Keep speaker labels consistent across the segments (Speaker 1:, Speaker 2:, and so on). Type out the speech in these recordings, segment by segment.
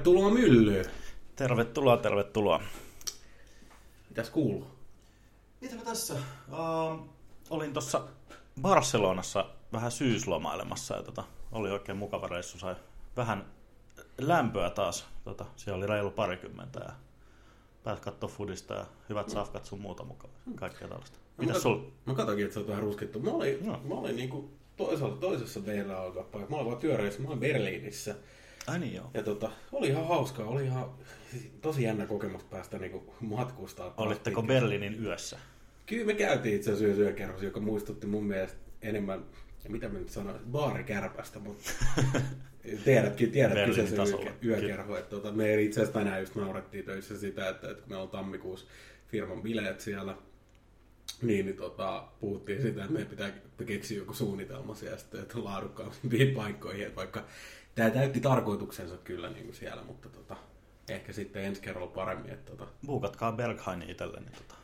Speaker 1: Tervetuloa myllyyn.
Speaker 2: Tervetuloa, tervetuloa.
Speaker 1: Mitäs kuuluu?
Speaker 2: Mitä mä tässä? Uh, olin tuossa Barcelonassa vähän syyslomailemassa ja tota, oli oikein mukava reissu. Sai vähän lämpöä taas. Tota, siellä oli reilu parikymmentä ja pääsi katsoa foodista ja hyvät safkat sun muuta mukaan. Kaikkea tällaista. Mitäs
Speaker 1: kat-
Speaker 2: sul?
Speaker 1: Mä katsoinkin, että sä oot vähän ruskettu. Mä olin,
Speaker 2: Joo.
Speaker 1: mä olin niinku toisaalta toisessa BLA-kappaleessa. Mä olin vaan työreissu, mä olin Berliinissä.
Speaker 2: Ai niin joo.
Speaker 1: Ja tota, oli ihan hauskaa, oli ihan tosi jännä kokemus päästä niinku matkustaa.
Speaker 2: Olitteko
Speaker 1: pitkään.
Speaker 2: Berliinin yössä?
Speaker 1: Kyllä me käytiin itse asiassa yökerhossa, joka muistutti mun mielestä enemmän, mitä mä nyt sanoisin, baarikärpästä, mutta tiedätkin, tiedät kyseisen yökerho. Että tota, me itse asiassa tänään just naurettiin töissä sitä, että, että kun meillä on tammikuussa firman bileet siellä, niin, niin tota, puhuttiin sitä, että meidän pitää keksiä joku suunnitelma siellä sitten, että laadukkaampiin paikkoihin, että vaikka tämä täytti tarkoituksensa kyllä niin kuin siellä, mutta tota, ehkä sitten ensi kerralla paremmin, että tota,
Speaker 2: Buukatkaa Berghain itselle, niin tota,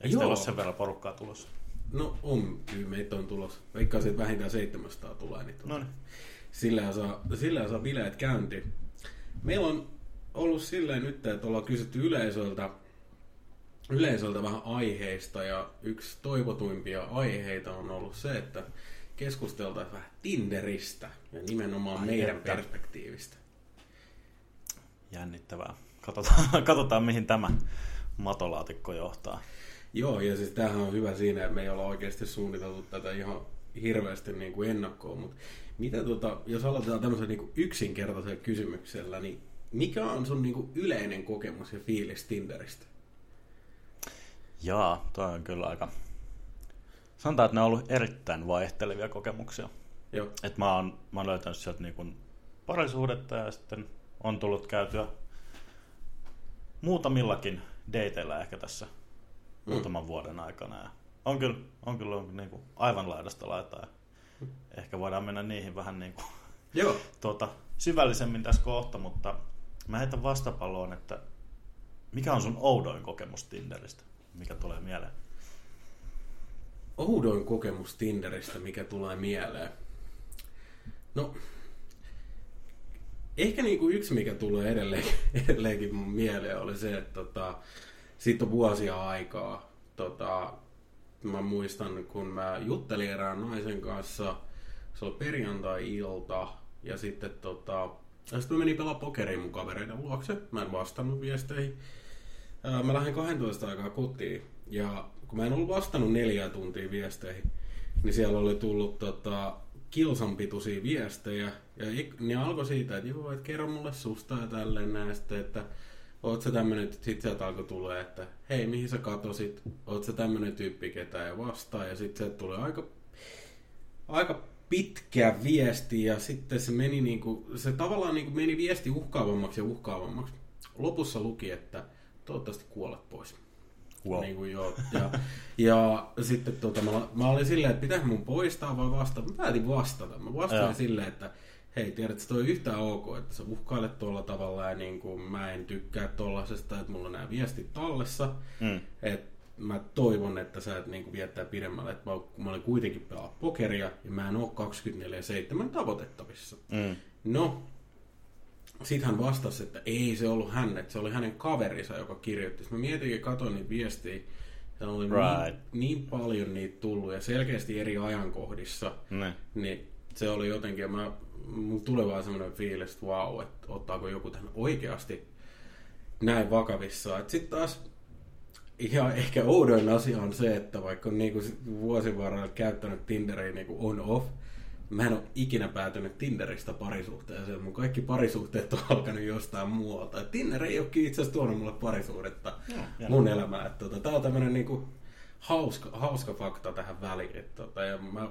Speaker 2: eikö teillä ole sen verran porukkaa tulossa?
Speaker 1: No on, kyllä meitä on tulossa. Veikkaan, että vähintään 700 tulee, niin
Speaker 2: niin.
Speaker 1: sillä saa, sillä saa bileet käyntiin. Meillä on ollut silleen nyt, että ollaan kysytty yleisöltä, yleisöltä vähän aiheista ja yksi toivotuimpia aiheita on ollut se, että keskusteltaisiin vähän Tinderistä ja nimenomaan
Speaker 2: Ai
Speaker 1: meidän
Speaker 2: että.
Speaker 1: perspektiivistä.
Speaker 2: Jännittävää. Katsotaan, katsotaan mihin tämä matolaatikko johtaa.
Speaker 1: Joo, ja siis tämähän on hyvä siinä, että me ei olla oikeasti suunniteltu tätä ihan hirveästi niin kuin ennakkoon, mutta mitä tota, jos aloitetaan tämmöisen niin kuin yksinkertaisella kysymyksellä, niin mikä on sun niin kuin yleinen kokemus ja fiilis Tinderistä?
Speaker 2: Jaa, toi on kyllä aika... Sanotaan, että ne on ollut erittäin vaihtelevia kokemuksia.
Speaker 1: Joo,
Speaker 2: Et mä, oon, mä oon löytänyt sieltä niin parisuhdetta ja sitten on tullut käytyä muutamillakin dateilla ehkä tässä muutaman vuoden aikana. Ja on kyllä, on kyllä on niin kuin aivan laidasta laitaa. Ja ehkä voidaan mennä niihin vähän niin kuin
Speaker 1: Joo.
Speaker 2: tuota, syvällisemmin tässä kohta, mutta mä heitän vastapalloon, että mikä on sun oudoin kokemus Tinderistä? Mikä tulee mieleen?
Speaker 1: Oudoin kokemus Tinderistä, mikä tulee mieleen. No, ehkä niin kuin yksi, mikä tulee edelleen, edelleenkin mun mieleen, oli se, että tota, siitä on vuosia aikaa. Tota, mä muistan, kun mä juttelin erään naisen kanssa, se oli perjantai-ilta, ja sitten tota, ja sitten mä menin pelaa pokeria mun kavereiden luokse. Mä en vastannut viesteihin. Mä lähdin 12 aikaa kotiin ja kun mä en ollut vastannut neljää tuntia viesteihin, niin siellä oli tullut tota, kilsan pituisia viestejä. Ja ne alkoi siitä, että joo, että kerro mulle susta ja tälleen näin sitten, että oot sä tämmönen, sit sieltä alkoi tulee, että hei, mihin sä katosit, oot sä tämmönen tyyppi, ketä ei vastaa. Ja sitten sieltä tuli aika, aika pitkä viesti ja sitten se meni niinku, se tavallaan niinku meni viesti uhkaavammaksi ja uhkaavammaksi. Lopussa luki, että toivottavasti kuolet pois.
Speaker 2: Wow.
Speaker 1: Niin kuin joo. Ja, ja sitten tota, mä, mä olin silleen, että pitääkö mun poistaa vai vastata. Mä päätin vastata. Mä vastasin
Speaker 2: Joo.
Speaker 1: silleen, että hei, tiedätkö, toi yhtään ok, että sä uhkailet tuolla tavalla ja niin kuin, mä en tykkää tollasesta, että mulla on nämä viestit tallessa.
Speaker 2: Mm.
Speaker 1: Et mä toivon, että sä et niinku viettää pidemmälle, että mä, kun mä olen kuitenkin pelaa pokeria ja mä en ole 24-7 tavoitettavissa.
Speaker 2: Mm.
Speaker 1: No, sit hän vastasi, että ei se ollut hän, että se oli hänen kaverinsa, joka kirjoitti. Sitten mä mietin ja katsoin niitä viestejä. Ja oli
Speaker 2: Right.
Speaker 1: niin, niin, paljon niitä tullut ja selkeästi eri ajankohdissa.
Speaker 2: Ne.
Speaker 1: Niin se oli jotenkin, ja mä, mulla tulee vaan semmoinen fiilis, että vau, että ottaako joku tämän oikeasti näin vakavissaan. Sitten taas ihan ehkä oudoin asia on se, että vaikka on niinku vuosien varrella käyttänyt Tinderiä niinku on-off, mä en ole ikinä päätynyt Tinderistä parisuhteeseen. Mun kaikki parisuhteet on alkanut jostain muualta. Et Tinder ei olekin itse asiassa tuonut mulle parisuhdetta
Speaker 2: Joo,
Speaker 1: mun elämään. Et Tota, tää on tämmönen niinku hauska, hauska fakta tähän väliin. Et Tota, ja mä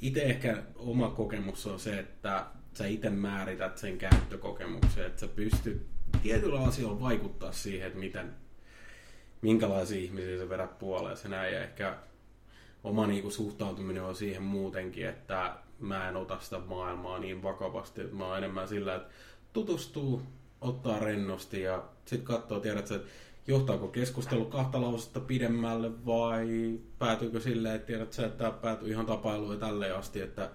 Speaker 1: itse ehkä oma kokemus on se, että sä itse määrität sen käyttökokemuksen, että sä pystyt tietyllä asioilla vaikuttaa siihen, että miten, minkälaisia ihmisiä sä vedät puoleen ja näin. Ja ehkä oma niinku suhtautuminen on siihen muutenkin, että mä en ota sitä maailmaa niin vakavasti. Että mä oon enemmän sillä, että tutustuu, ottaa rennosti ja sitten katsoo, tiedät sä, että johtaako keskustelu kahta lausetta pidemmälle vai päätyykö silleen, että tiedät sä, että tämä päätyy ihan tapailuun ja tälleen asti, että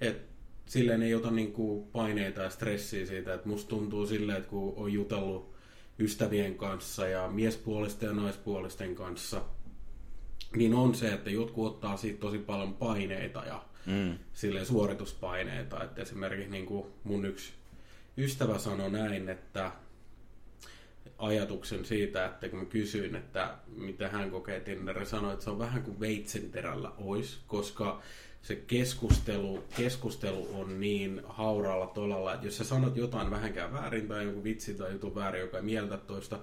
Speaker 1: et, silleen ei ota niinku paineita ja stressiä siitä, että musta tuntuu silleen, että kun on jutellut ystävien kanssa ja miespuolisten ja naispuolisten kanssa, niin on se, että jotkut ottaa siitä tosi paljon paineita ja mm. silleen suorituspaineita. Että esimerkiksi niin kuin mun yksi ystävä sanoi näin, että ajatuksen siitä, että kun mä kysyin, että mitä hän kokee Tinder, sanoi, että se on vähän kuin veitsenterällä ois, koska se keskustelu, keskustelu on niin hauraalla tolalla, että jos sä sanot jotain vähänkään väärin tai joku vitsi tai jutun väärin, joka ei mieltä toista,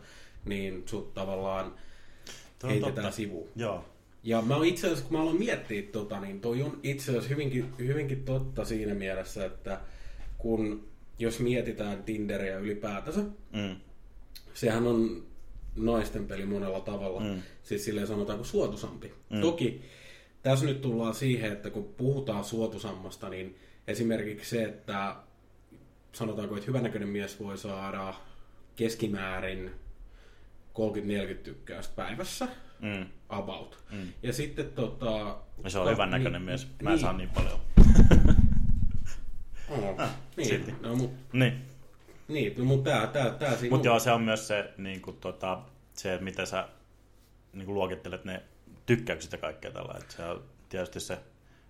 Speaker 1: niin sut tavallaan heitetään sivuun.
Speaker 2: Joo.
Speaker 1: Ja mä itse asiassa, kun mä aloin miettiä tota, niin toi on itse asiassa hyvinkin, hyvinkin totta siinä mielessä, että kun jos mietitään Tinderiä ylipäätänsä, mm. sehän on naisten peli monella tavalla. Mm. Siis silleen sanotaanko suotusampi. Mm. Toki tässä nyt tullaan siihen, että kun puhutaan suotusammasta, niin esimerkiksi se, että sanotaanko, että hyvänäköinen mies voi saada keskimäärin 30-40 tykkäystä päivässä, mm. about. Mm. Ja sitten tota...
Speaker 2: Ja se on hyvän näköinen niin, mies. Mä en niin. saa niin paljon.
Speaker 1: oh, ah, niin, no, mut,
Speaker 2: niin.
Speaker 1: Niin, no, mutta tää, tää, tää
Speaker 2: siinä Mutta joo, se on myös se, niin kuin, tota, se miten sä niin kuin luokittelet ne tykkäykset ja kaikkea tällä. Että se on tietysti se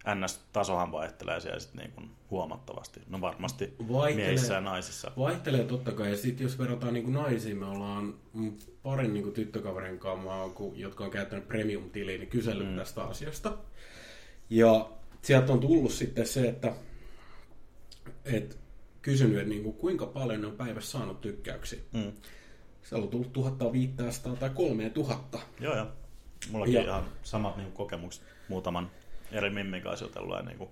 Speaker 2: NS-tasohan vaihtelee siellä sit niin kuin huomattavasti. No varmasti vaihtelee, miehissä ja naisissa.
Speaker 1: Vaihtelee totta kai. Ja sitten jos verrataan niin kuin naisiin, me ollaan parin niin kuin tyttökaverin kanssa, jotka on käyttänyt premium-tiliä, niin kysellyt mm. tästä asiasta. Ja sieltä on tullut sitten se, että, että kysynyt, että niin kuin, kuinka paljon ne on päivässä saanut tykkäyksiä. Mm. Se on tullut 1500 tai 3000.
Speaker 2: Joo, joo. Mullakin ja. ihan samat niin kokemukset muutaman eri mimmin kanssa jutellut ja niin kuin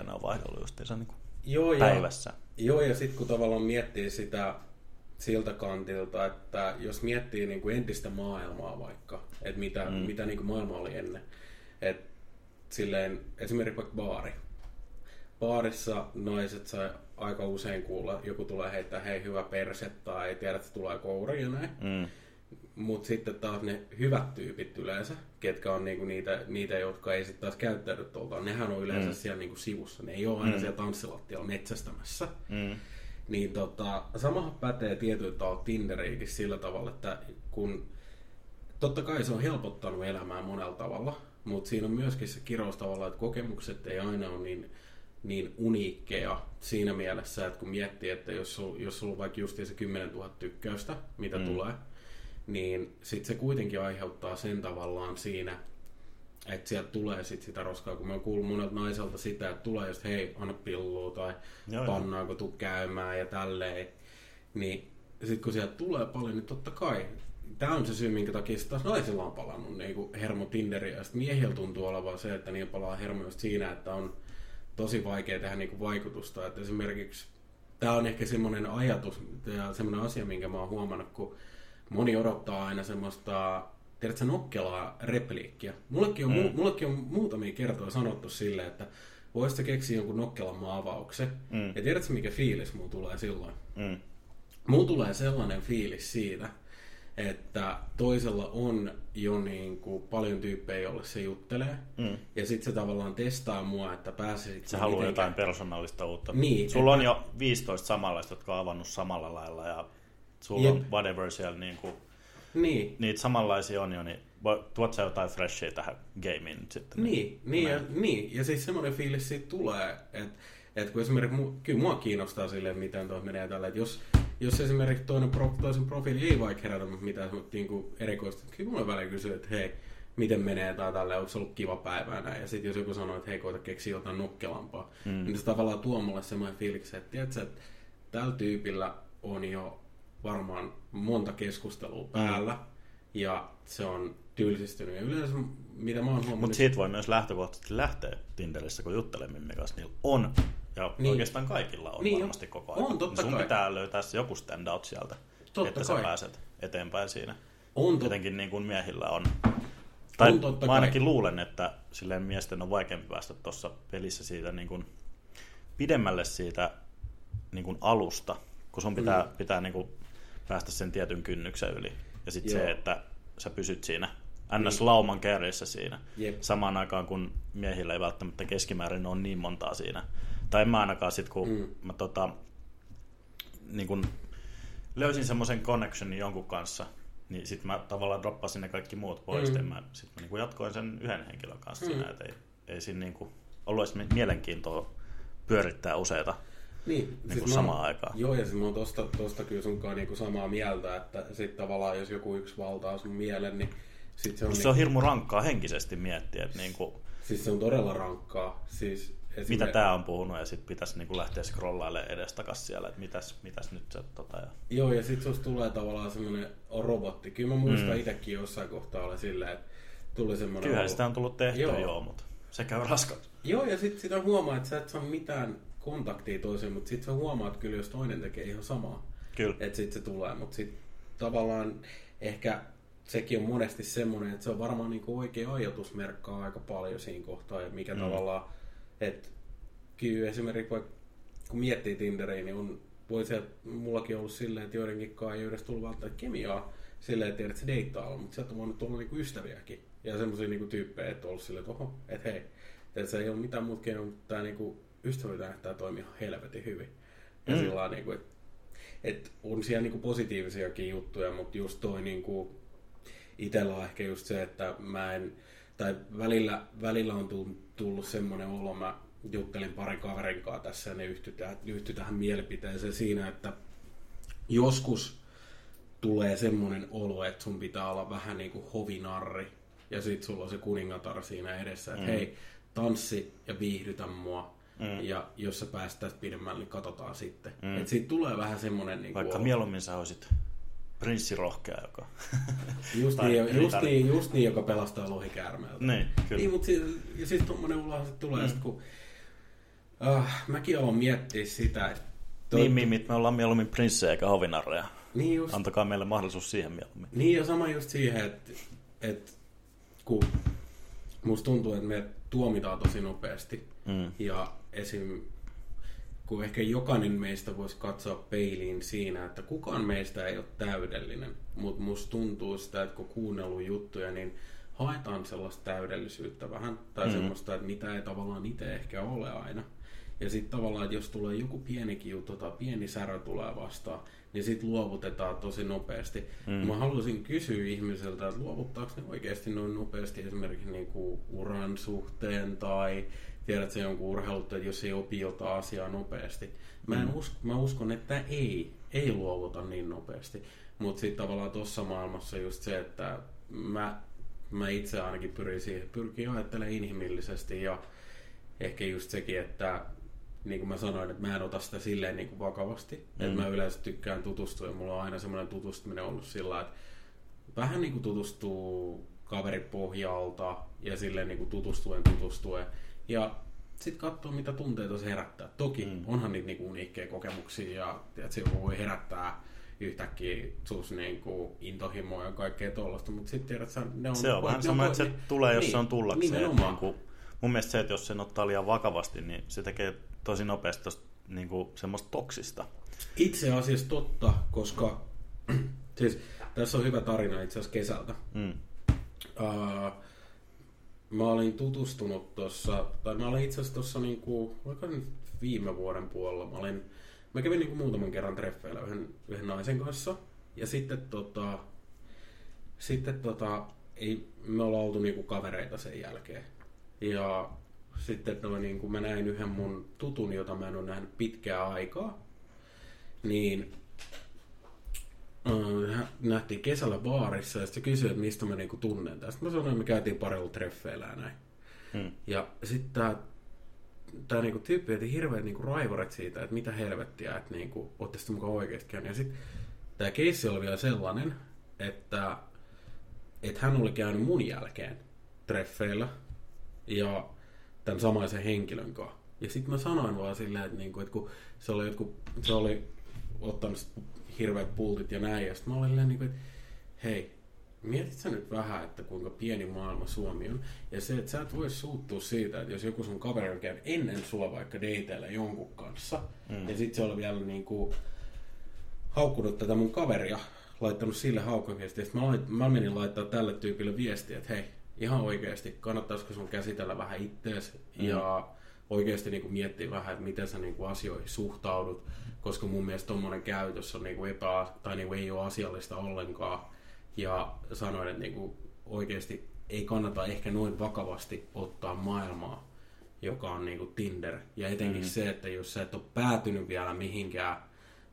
Speaker 2: 1500-3000 ne on vaihdellut justiinsa niin kuin joo, päivässä.
Speaker 1: Ja, joo, ja sitten kun tavallaan miettii sitä siltä kantilta, että jos miettii niin kuin entistä maailmaa vaikka, että mitä, mm. mitä niin kuin maailma oli ennen, että silleen esimerkiksi vaikka baari. Baarissa naiset sai aika usein kuulla, joku tulee heittää hei hyvä perse tai tiedät, että tulee kouri ja näin. Mm. Mutta sitten taas ne hyvät tyypit yleensä, ketkä on niinku niitä, niitä, jotka ei sitten taas käyttäydy tuolta, nehän on yleensä mm. siellä niinku sivussa. Ne ei ole aina mm. siellä tanssilattialla metsästämässä. Mm. Niin tota, samahan pätee tietyllä tavalla Tinderiinkin sillä tavalla, että kun totta kai se on helpottanut elämää monella tavalla, mutta siinä on myöskin se kirous tavalla, että kokemukset ei aina ole niin, niin uniikkeja siinä mielessä, että kun miettii, että jos, sul, jos sulla on vaikka just se 10 000 tykkäystä, mitä mm. tulee, niin sitten se kuitenkin aiheuttaa sen tavallaan siinä, että sieltä tulee sit sitä roskaa, kun mä oon kuullut monelta naiselta sitä, että tulee just hei, anna pillua tai Joo, pannaanko tuu käymään ja tälleen. Niin sitten kun sieltä tulee paljon, niin totta kai tämä on se syy, minkä takia taas naisilla on palannut niin kuin hermo Tinderiä. Ja sitten miehillä tuntuu olevan se, että niin palaa hermo just siinä, että on tosi vaikea tehdä niin kuin vaikutusta. Että esimerkiksi tämä on ehkä semmoinen ajatus ja semmoinen asia, minkä mä oon huomannut, kun moni odottaa aina semmoista, tiedätkö, nokkelaa repliikkiä. Mullekin on, mm. mullekin on muutamia kertoja sanottu silleen, että voisitko keksiä jonkun nokkelan avauksen. Mm. Ja tiedätkö, mikä fiilis mulla tulee silloin? Mm. Mulla tulee sellainen fiilis siitä, että toisella on jo niin kuin paljon tyyppejä, joille se juttelee. Mm. Ja sitten se tavallaan testaa mua, että pääsisit...
Speaker 2: Se haluaa mitenkään... jotain persoonallista uutta. Niin, Sulla että... on jo 15 samanlaista, jotka on avannut samalla lailla ja sulla Jep. on whatever siellä niin kuin, niin. niitä samanlaisia on jo, niin tuot sä jotain freshia tähän gameen nyt sitten.
Speaker 1: Niin, niin, niin, ja, niin. ja siis semmoinen fiilis siitä tulee, että että kun esimerkiksi, kyllä mua kiinnostaa silleen, miten tuo menee tällä, että jos, jos esimerkiksi toinen pro, toisen profiili ei vaikka herätä mitään niin kuin erikoista, kyllä mulle välillä kysyy, että hei, miten menee tai tälle, onko se ollut kiva päivä näin. Ja sitten jos joku sanoo, että hei, koita keksiä jotain nokkelampaa, mm. niin se tavallaan tuo mulle semmoinen fiiliksi, että tiedätkö, että tällä tyypillä on jo varmaan monta keskustelua päällä, mm. ja se on tylsistynyt. Ja yleensä, mitä mä oon huomannut...
Speaker 2: Mutta siitä voi myös lähtökohtaisesti lähteä Tinderissä, kun juttelee Mimmi kanssa. Niillä on, ja niin. oikeastaan kaikilla on niin, varmasti koko ajan. On, totta Sun kai. pitää löytää se joku standout sieltä, totta että kai. sä pääset eteenpäin siinä. On tot... Jotenkin niin kuin miehillä on. Tai on mä ainakin kai. luulen, että silleen miesten on vaikeampi päästä tuossa pelissä siitä niin kuin pidemmälle siitä niin kuin alusta, kun sun pitää, mm. pitää niin kuin päästä sen tietyn kynnyksen yli. Ja sitten se, että sä pysyt siinä ns. lauman kärjessä siinä.
Speaker 1: Jep.
Speaker 2: Samaan aikaan, kun miehillä ei välttämättä keskimäärin ole niin montaa siinä. Tai en mä ainakaan sit, kun mm. mä tota, niin kun löysin semmoisen connectionin jonkun kanssa, niin sitten mä tavallaan droppasin ne kaikki muut pois. Mm. Mä, sitten mä niin jatkoin sen yhden henkilön kanssa mm. siinä, että ei, ei siinä niin ollut edes mielenkiintoa pyörittää useita
Speaker 1: niin,
Speaker 2: niin kuin samaan aikaan.
Speaker 1: Joo, ja mä oon tosta, tosta kyllä sunkaan niin kuin samaa mieltä, että sit tavallaan jos joku yksi valtaa sun mielen, niin sit se on...
Speaker 2: Se niin... on hirmu rankkaa henkisesti miettiä, että niin kuin...
Speaker 1: Siis se on todella rankkaa. Siis
Speaker 2: esimerkiksi... Mitä tämä on puhunut, ja sitten pitäisi niin kuin lähteä scrollailemaan edestakas siellä, että mitäs, mitäs nyt se... Tota, ja...
Speaker 1: Joo, ja sitten susta tulee tavallaan semmoinen robotti. Kyllä mä muistan mm. itsekin jossain kohtaa olla silleen, että tuli semmoinen...
Speaker 2: Kyllä sitä on tullut tehtyä, joo, joo mutta se käy raskas.
Speaker 1: Joo, ja sitten sitä huomaa, että sä et saa mitään kontaktia toiseen, mutta sitten sä huomaat kyllä, jos toinen tekee ihan samaa.
Speaker 2: Kyllä.
Speaker 1: Että sitten se tulee, mutta sitten tavallaan ehkä sekin on monesti semmoinen, että se on varmaan niin oikea ajatusmerkkaa aika paljon siinä kohtaa, ja mikä mm. tavallaan, että kyllä esimerkiksi vaikka kun miettii Tinderiä, niin on, voi se, mullakin ollut silleen, että joidenkin kanssa ei edes tullut välttämättä kemiaa silleen, että että se deittaa mutta sieltä on voinut olla niinku ystäviäkin. Ja semmoisia niinku tyyppejä, että on ollut silleen, että oho, että hei, että se ei ole mitään muuta keinoa, mutta tämä niinku ystävyyttä näyttää toimia helvetin hyvin. Ja mm. sillä niin kuin, että et on siellä niin kuin positiivisiakin juttuja, mutta just toi niin kuin, itsellä on ehkä just se, että mä en, tai välillä, välillä on tullut semmoinen olo, mä juttelin pari kaverin kanssa tässä ja ne yhtyi tähän, yhtyi tähän mielipiteeseen siinä, että joskus tulee semmoinen olo, että sun pitää olla vähän niin kuin hovinarri ja sit sulla on se kuningatar siinä edessä, että mm. hei, tanssi ja viihdytä mua Mm. Ja jos sä päästään pidemmälle, niin katsotaan sitten. Mm. Et siitä tulee vähän semmoinen... Niin
Speaker 2: Vaikka kuin... mieluummin sä olisit prinssirohkea, joka...
Speaker 1: just, niin, just, niin, just niin, joka pelastaa lohikäärmeeltä.
Speaker 2: Niin, kyllä.
Speaker 1: Niin, mutta siis, ja siis tommonen ulos tulee, mm. sit, kun... Uh, mäkin aloin miettiä sitä, että...
Speaker 2: Toi... Niin, mimit, me ollaan mieluummin prinssejä eikä hovinarreja. Niin just. Antakaa meille mahdollisuus siihen mieluummin.
Speaker 1: Niin, ja sama just siihen, että, että kun musta tuntuu, että me tuomitaan tosi nopeasti. Mm. Ja esim. kun ehkä jokainen meistä voisi katsoa peiliin siinä, että kukaan meistä ei ole täydellinen, mutta musta tuntuu sitä, että kun kuunnellut juttuja, niin haetaan sellaista täydellisyyttä vähän, tai mm-hmm. semmoista, että mitä ei tavallaan itse ehkä ole aina. Ja sitten tavallaan, että jos tulee joku pienikin juttu tai pieni särö tulee vastaan, niin sitten luovutetaan tosi nopeasti. Mm. Mä haluaisin kysyä ihmiseltä, että luovuttaako ne oikeasti noin nopeasti esimerkiksi niinku uran suhteen tai tiedät se jonkun urheilutta, että jos ei opi jotain asiaa nopeasti. Mä, en mm. usko, mä uskon, että ei, ei luovuta niin nopeasti. Mutta sitten tavallaan tuossa maailmassa just se, että mä, mä itse ainakin pyrin siihen, pyrkii ajattelemaan inhimillisesti ja ehkä just sekin, että niin kuin mä sanoin, että mä en ota sitä silleen niin kuin vakavasti. Mm. Että mä yleensä tykkään tutustua ja mulla on aina semmoinen tutustuminen ollut sillä että vähän niin kuin tutustuu kaveripohjalta ja silleen niin kuin tutustuen tutustuen. Ja sitten katsoa, mitä tunteita se herättää. Toki mm. onhan niitä niinku uniikkeja kokemuksia ja että se voi herättää yhtäkkiä sus niinku intohimoa ja kaikkea tuollaista, mutta sitten tiedät, että
Speaker 2: ne on... Se on vähän sama, että se tulee, jos niin, se on tullakseen. Niin, kuin, mun mielestä se, että jos sen ottaa liian vakavasti, niin se tekee tosi nopeasti tosta, niin kuin, semmoista toksista.
Speaker 1: Itse asiassa totta, koska siis, tässä on hyvä tarina itse asiassa kesältä. Mm. Uh, mä olin tutustunut tuossa, tai mä olin itse asiassa tuossa niinku, nyt viime vuoden puolella, mä olin, mä kävin niinku muutaman kerran treffeillä yhden, yhden naisen kanssa, ja sitten tota, sitten tota, ei, me ollaan oltu niinku kavereita sen jälkeen. Ja sitten no, niin kun mä näin yhden mun tutun, jota mä en ole nähnyt pitkää aikaa, niin nähtiin kesällä baarissa ja sitten kysyi, että mistä mä niinku tunnen tästä. Mä sanoin, että me käytiin parilla treffeillä ja näin. Hmm. Ja sitten tämä tää niinku tyyppi jäti hirveät niinku raivoret siitä, että mitä helvettiä, että niinku, ootte sitten mukaan oikeasti käynyt. Ja sitten tämä keissi oli vielä sellainen, että, että hän oli käynyt mun jälkeen treffeillä ja tämän samaisen henkilön kanssa. Ja sitten mä sanoin vaan silleen, että, niinku, että kun se oli, jotkut, se oli ottanut hirveät pultit ja näin. Ja sitten mä olin niin kuin, että hei, mietit sä nyt vähän, että kuinka pieni maailma Suomi on. Ja se, että sä et voi suuttua siitä, että jos joku sun kaveri on käynyt ennen sua vaikka dateilla jonkun kanssa, mm. ja sitten se oli vielä niin kuin haukkunut tätä mun kaveria laittanut sille haukkaviestiä. Sitten mä, lait, mä menin laittaa tälle tyypille viestiä, että hei, ihan oikeasti, kannattaisiko sun käsitellä vähän ittees mm. ja oikeasti niin kuin miettiä vähän, että miten sä niin kuin asioihin suhtaudut, koska mun mielestä tuommoinen käytös on niin kuin epä, tai niin kuin ei ole asiallista ollenkaan. Ja sanoin, että niin kuin oikeasti ei kannata ehkä noin vakavasti ottaa maailmaa, joka on niin kuin Tinder. Ja etenkin mm. se, että jos sä et ole päätynyt vielä mihinkään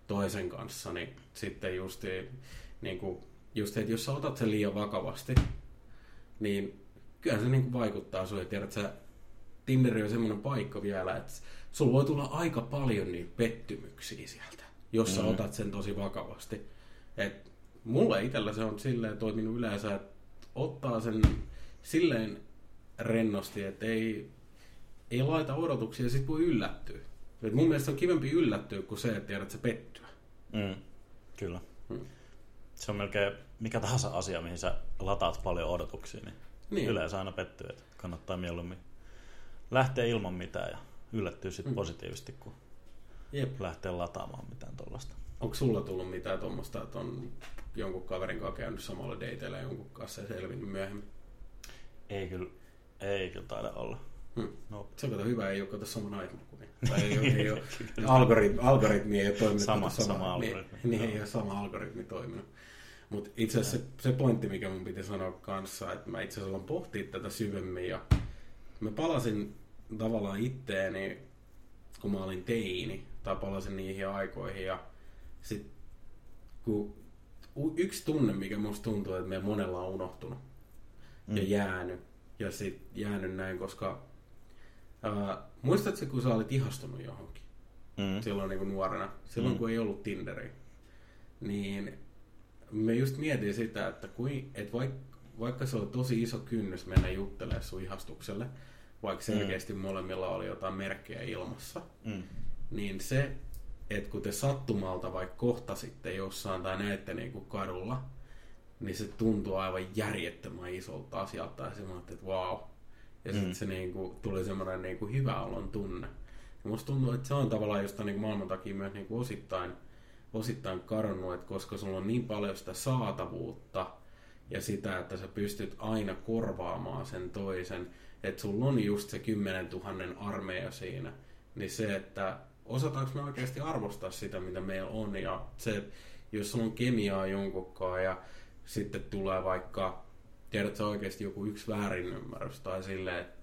Speaker 1: toisen kanssa, niin sitten just, niin kuin, just että jos sä otat sen liian vakavasti, niin kyllä se niin kuin vaikuttaa sun, tiedät, sä, Tinder on semmoinen paikka vielä, että sulla voi tulla aika paljon niitä pettymyksiä sieltä, jos sä mm. otat sen tosi vakavasti. Et mulle itsellä se on silleen toiminut yleensä, että ottaa sen silleen rennosti, että ei, ei laita odotuksia ja sit voi yllättyä. Et mun mielestä on kivempi yllättyä kuin se, että tiedät, että se pettyä.
Speaker 2: Mm, kyllä. Mm. Se on melkein mikä tahansa asia, mihin sä lataat paljon odotuksia, niin, niin. yleensä aina pettyy, että kannattaa mieluummin lähteä ilman mitään ja yllättyä sitten mm. positiivisesti, kun Jep. lähtee lataamaan mitään tuollaista.
Speaker 1: Onko sulla tullut mitään tuommoista, että on jonkun kaverin kanssa käynyt samalla dateilla jonkun kanssa ja selvinnyt myöhemmin?
Speaker 2: Ei kyllä, ei kyllä taida olla.
Speaker 1: Hmm. No. Se on hyvä, ei ole kato saman aikaan kuin tai ei ole, ei ole algoritmi, algoritmi ei ole toiminut.
Speaker 2: Sama, sama, sama algoritmi.
Speaker 1: Niin, niin ei ole sama algoritmi toiminut. Mutta itse asiassa se, se pointti, mikä mun piti sanoa kanssa, että mä itse asiassa olen pohtia tätä syvemmin ja mä palasin tavallaan itteeni, kun mä olin teini, tai palasin niihin aikoihin ja sit kun yksi tunne, mikä musta tuntuu, että meidän monella on unohtunut mm. ja jäänyt, ja sit jäänyt näin, koska ää, muistatko, kun sä olit ihastunut johonkin mm. silloin niin kuin nuorena, silloin mm. kun ei ollut Tinderiä, niin me just mietin sitä, että, kui, että vaikka, vaikka se on tosi iso kynnys mennä juttelemaan sun ihastukselle, vaikka mm. selkeästi mm. molemmilla oli jotain merkkejä ilmassa, mm. niin se, että kun te sattumalta vaikka kohtasitte jossain tai näette niin kuin kadulla, niin se tuntuu aivan järjettömän isolta asialta ja semmoinen, että wow. Ja sitten mm. se niin kuin, tuli semmoinen niin kuin hyvä olon tunne. Ja musta tuntuu, että se on tavallaan jostain niin maailman takia myös niin kuin osittain – osittain kadonnut, että koska sulla on niin paljon sitä saatavuutta ja sitä, että sä pystyt aina korvaamaan sen toisen, että sulla on just se 10 000 armeija siinä, niin se, että osataanko me oikeasti arvostaa sitä, mitä meillä on, ja se, jos sulla on kemiaa jonkunkaan ja sitten tulee vaikka, tiedätkö oikeasti joku yksi väärinymmärrys tai silleen, että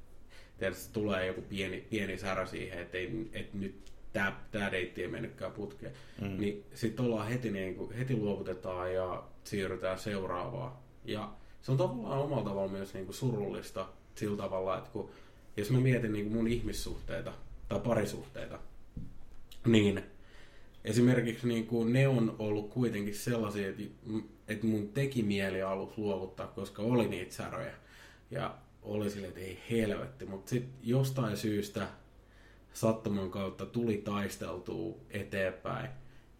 Speaker 1: tiedätkö, tulee joku pieni, pieni särä siihen, että, ei, että nyt tämä, tämä deitti ei mennytkään putkeen. Mm. Niin sitten ollaan heti, niin kuin, heti luovutetaan ja siirrytään seuraavaan. Ja se on tavallaan omalla tavalla myös niin kuin surullista sillä tavalla, että kun, jos mä mietin niin mun ihmissuhteita tai parisuhteita, niin esimerkiksi niin kuin ne on ollut kuitenkin sellaisia, että, että mun teki mieli aluksi luovuttaa, koska oli niitä säröjä. Ja oli silleen, että ei helvetti, mutta sitten jostain syystä sattuman kautta tuli taisteltua eteenpäin.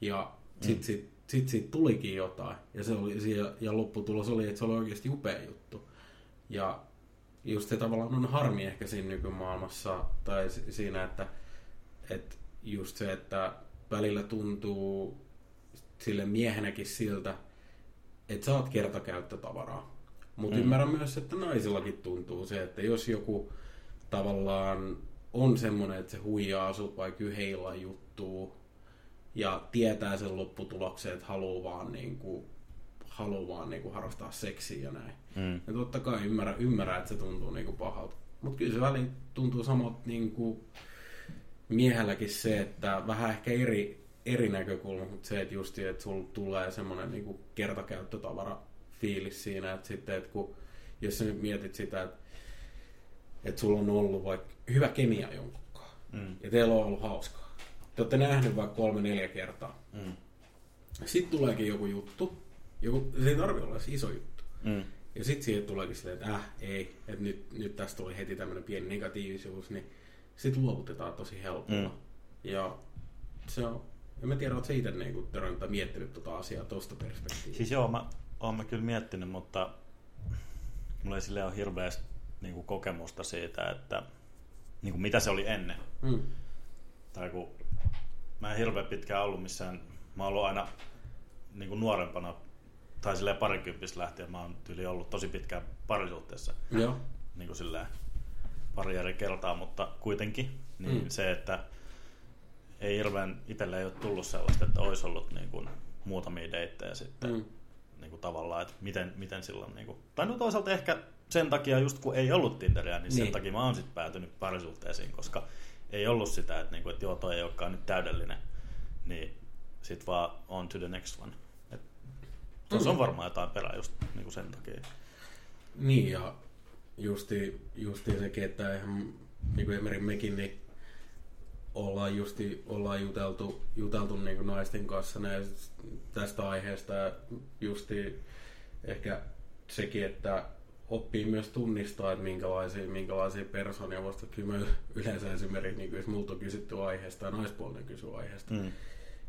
Speaker 1: Ja sitten mm. sit, sit, sit tulikin jotain. Ja, se oli, ja, ja lopputulos oli, että se oli oikeasti upea juttu. Ja just se tavallaan on harmi ehkä siinä nykymaailmassa, tai siinä, että, että just se, että välillä tuntuu sille miehenäkin siltä, että sä oot kertakäyttötavaraa. Mutta mm. ymmärrän myös, että naisillakin tuntuu se, että jos joku tavallaan on semmoinen, että se huijaa sut vaikka yhdellä juttuu ja tietää sen lopputuloksen, että haluaa vaan, niin kuin, haluaa vaan niin kuin harrastaa seksiä ja näin. Mm. Ja totta kai ymmärrä, ymmärrä että se tuntuu niin kuin pahalta. Mutta kyllä se väliin tuntuu samat niin kuin miehelläkin se, että vähän ehkä eri, eri näkökulma, mutta se, että just että sulla tulee semmoinen niin kuin kertakäyttötavara fiilis siinä, että sitten, että kun, jos sä nyt mietit sitä, että että sulla on ollut vaikka hyvä kemia jonkunkaan. Mm. Ja teillä on ollut hauskaa. Te olette nähnyt vaikka kolme, neljä kertaa. Mm. Sitten tuleekin joku juttu. Joku, se ei tarvitse olla iso juttu. Mm. Ja sitten siihen tuleekin silleen, että äh, ei, että nyt, nyt tästä tuli heti tämmöinen pieni negatiivisuus, niin sitten luovutetaan tosi helpolla. Mm. Ja se on, en mä tiedä, oletko itse niin törmännyt miettinyt tuota asiaa tuosta perspektiivistä?
Speaker 2: Siis joo, mä oon mä kyllä miettinyt, mutta mulla ei sille ole hirveästi niin kuin kokemusta siitä, että niin kuin mitä se oli ennen. Mm. Tai kun mä en hirveän pitkään ollut missään, mä oon ollut aina niin kuin nuorempana tai silleen parikymppistä lähtien mä oon tyyli ollut tosi pitkään parisuhteessa.
Speaker 1: Joo.
Speaker 2: Niin kuin silleen pari eri kertaa, mutta kuitenkin. Niin
Speaker 1: Mm.
Speaker 2: se, että ei hirveän itselle ei ole tullut sellaista, että olisi ollut niin kuin muutamia deittejä sitten
Speaker 1: Mm.
Speaker 2: niin kuin tavallaan, että miten, miten silloin, niin kuin, tai no toisaalta ehkä sen takia just kun ei ollut Tinderiä, niin, sen
Speaker 1: Niin.
Speaker 2: takia mä oon sitten päätynyt parisuhteisiin, koska ei ollut sitä, että, niin kuin, että joo, toi ei olekaan nyt täydellinen, niin sit vaan on to the next one. Tuossa on
Speaker 1: Mm.
Speaker 2: varmaan jotain perää just niin kuin sen takia.
Speaker 1: Niin, ja justi, justi sekin, että eihän, niin kuin Emerin mekin, niin ollaan justi, ollaan juteltu, juteltu niin kuin naisten kanssa tästä aiheesta, ja justi ehkä sekin, että oppii myös tunnistaa, että minkälaisia, minkälaisia persoonia vasta kyllä mä yleensä esimerkiksi, niin kuin jos multa on kysytty aiheesta ja naispuolinen kysyy aiheesta,
Speaker 2: Mm.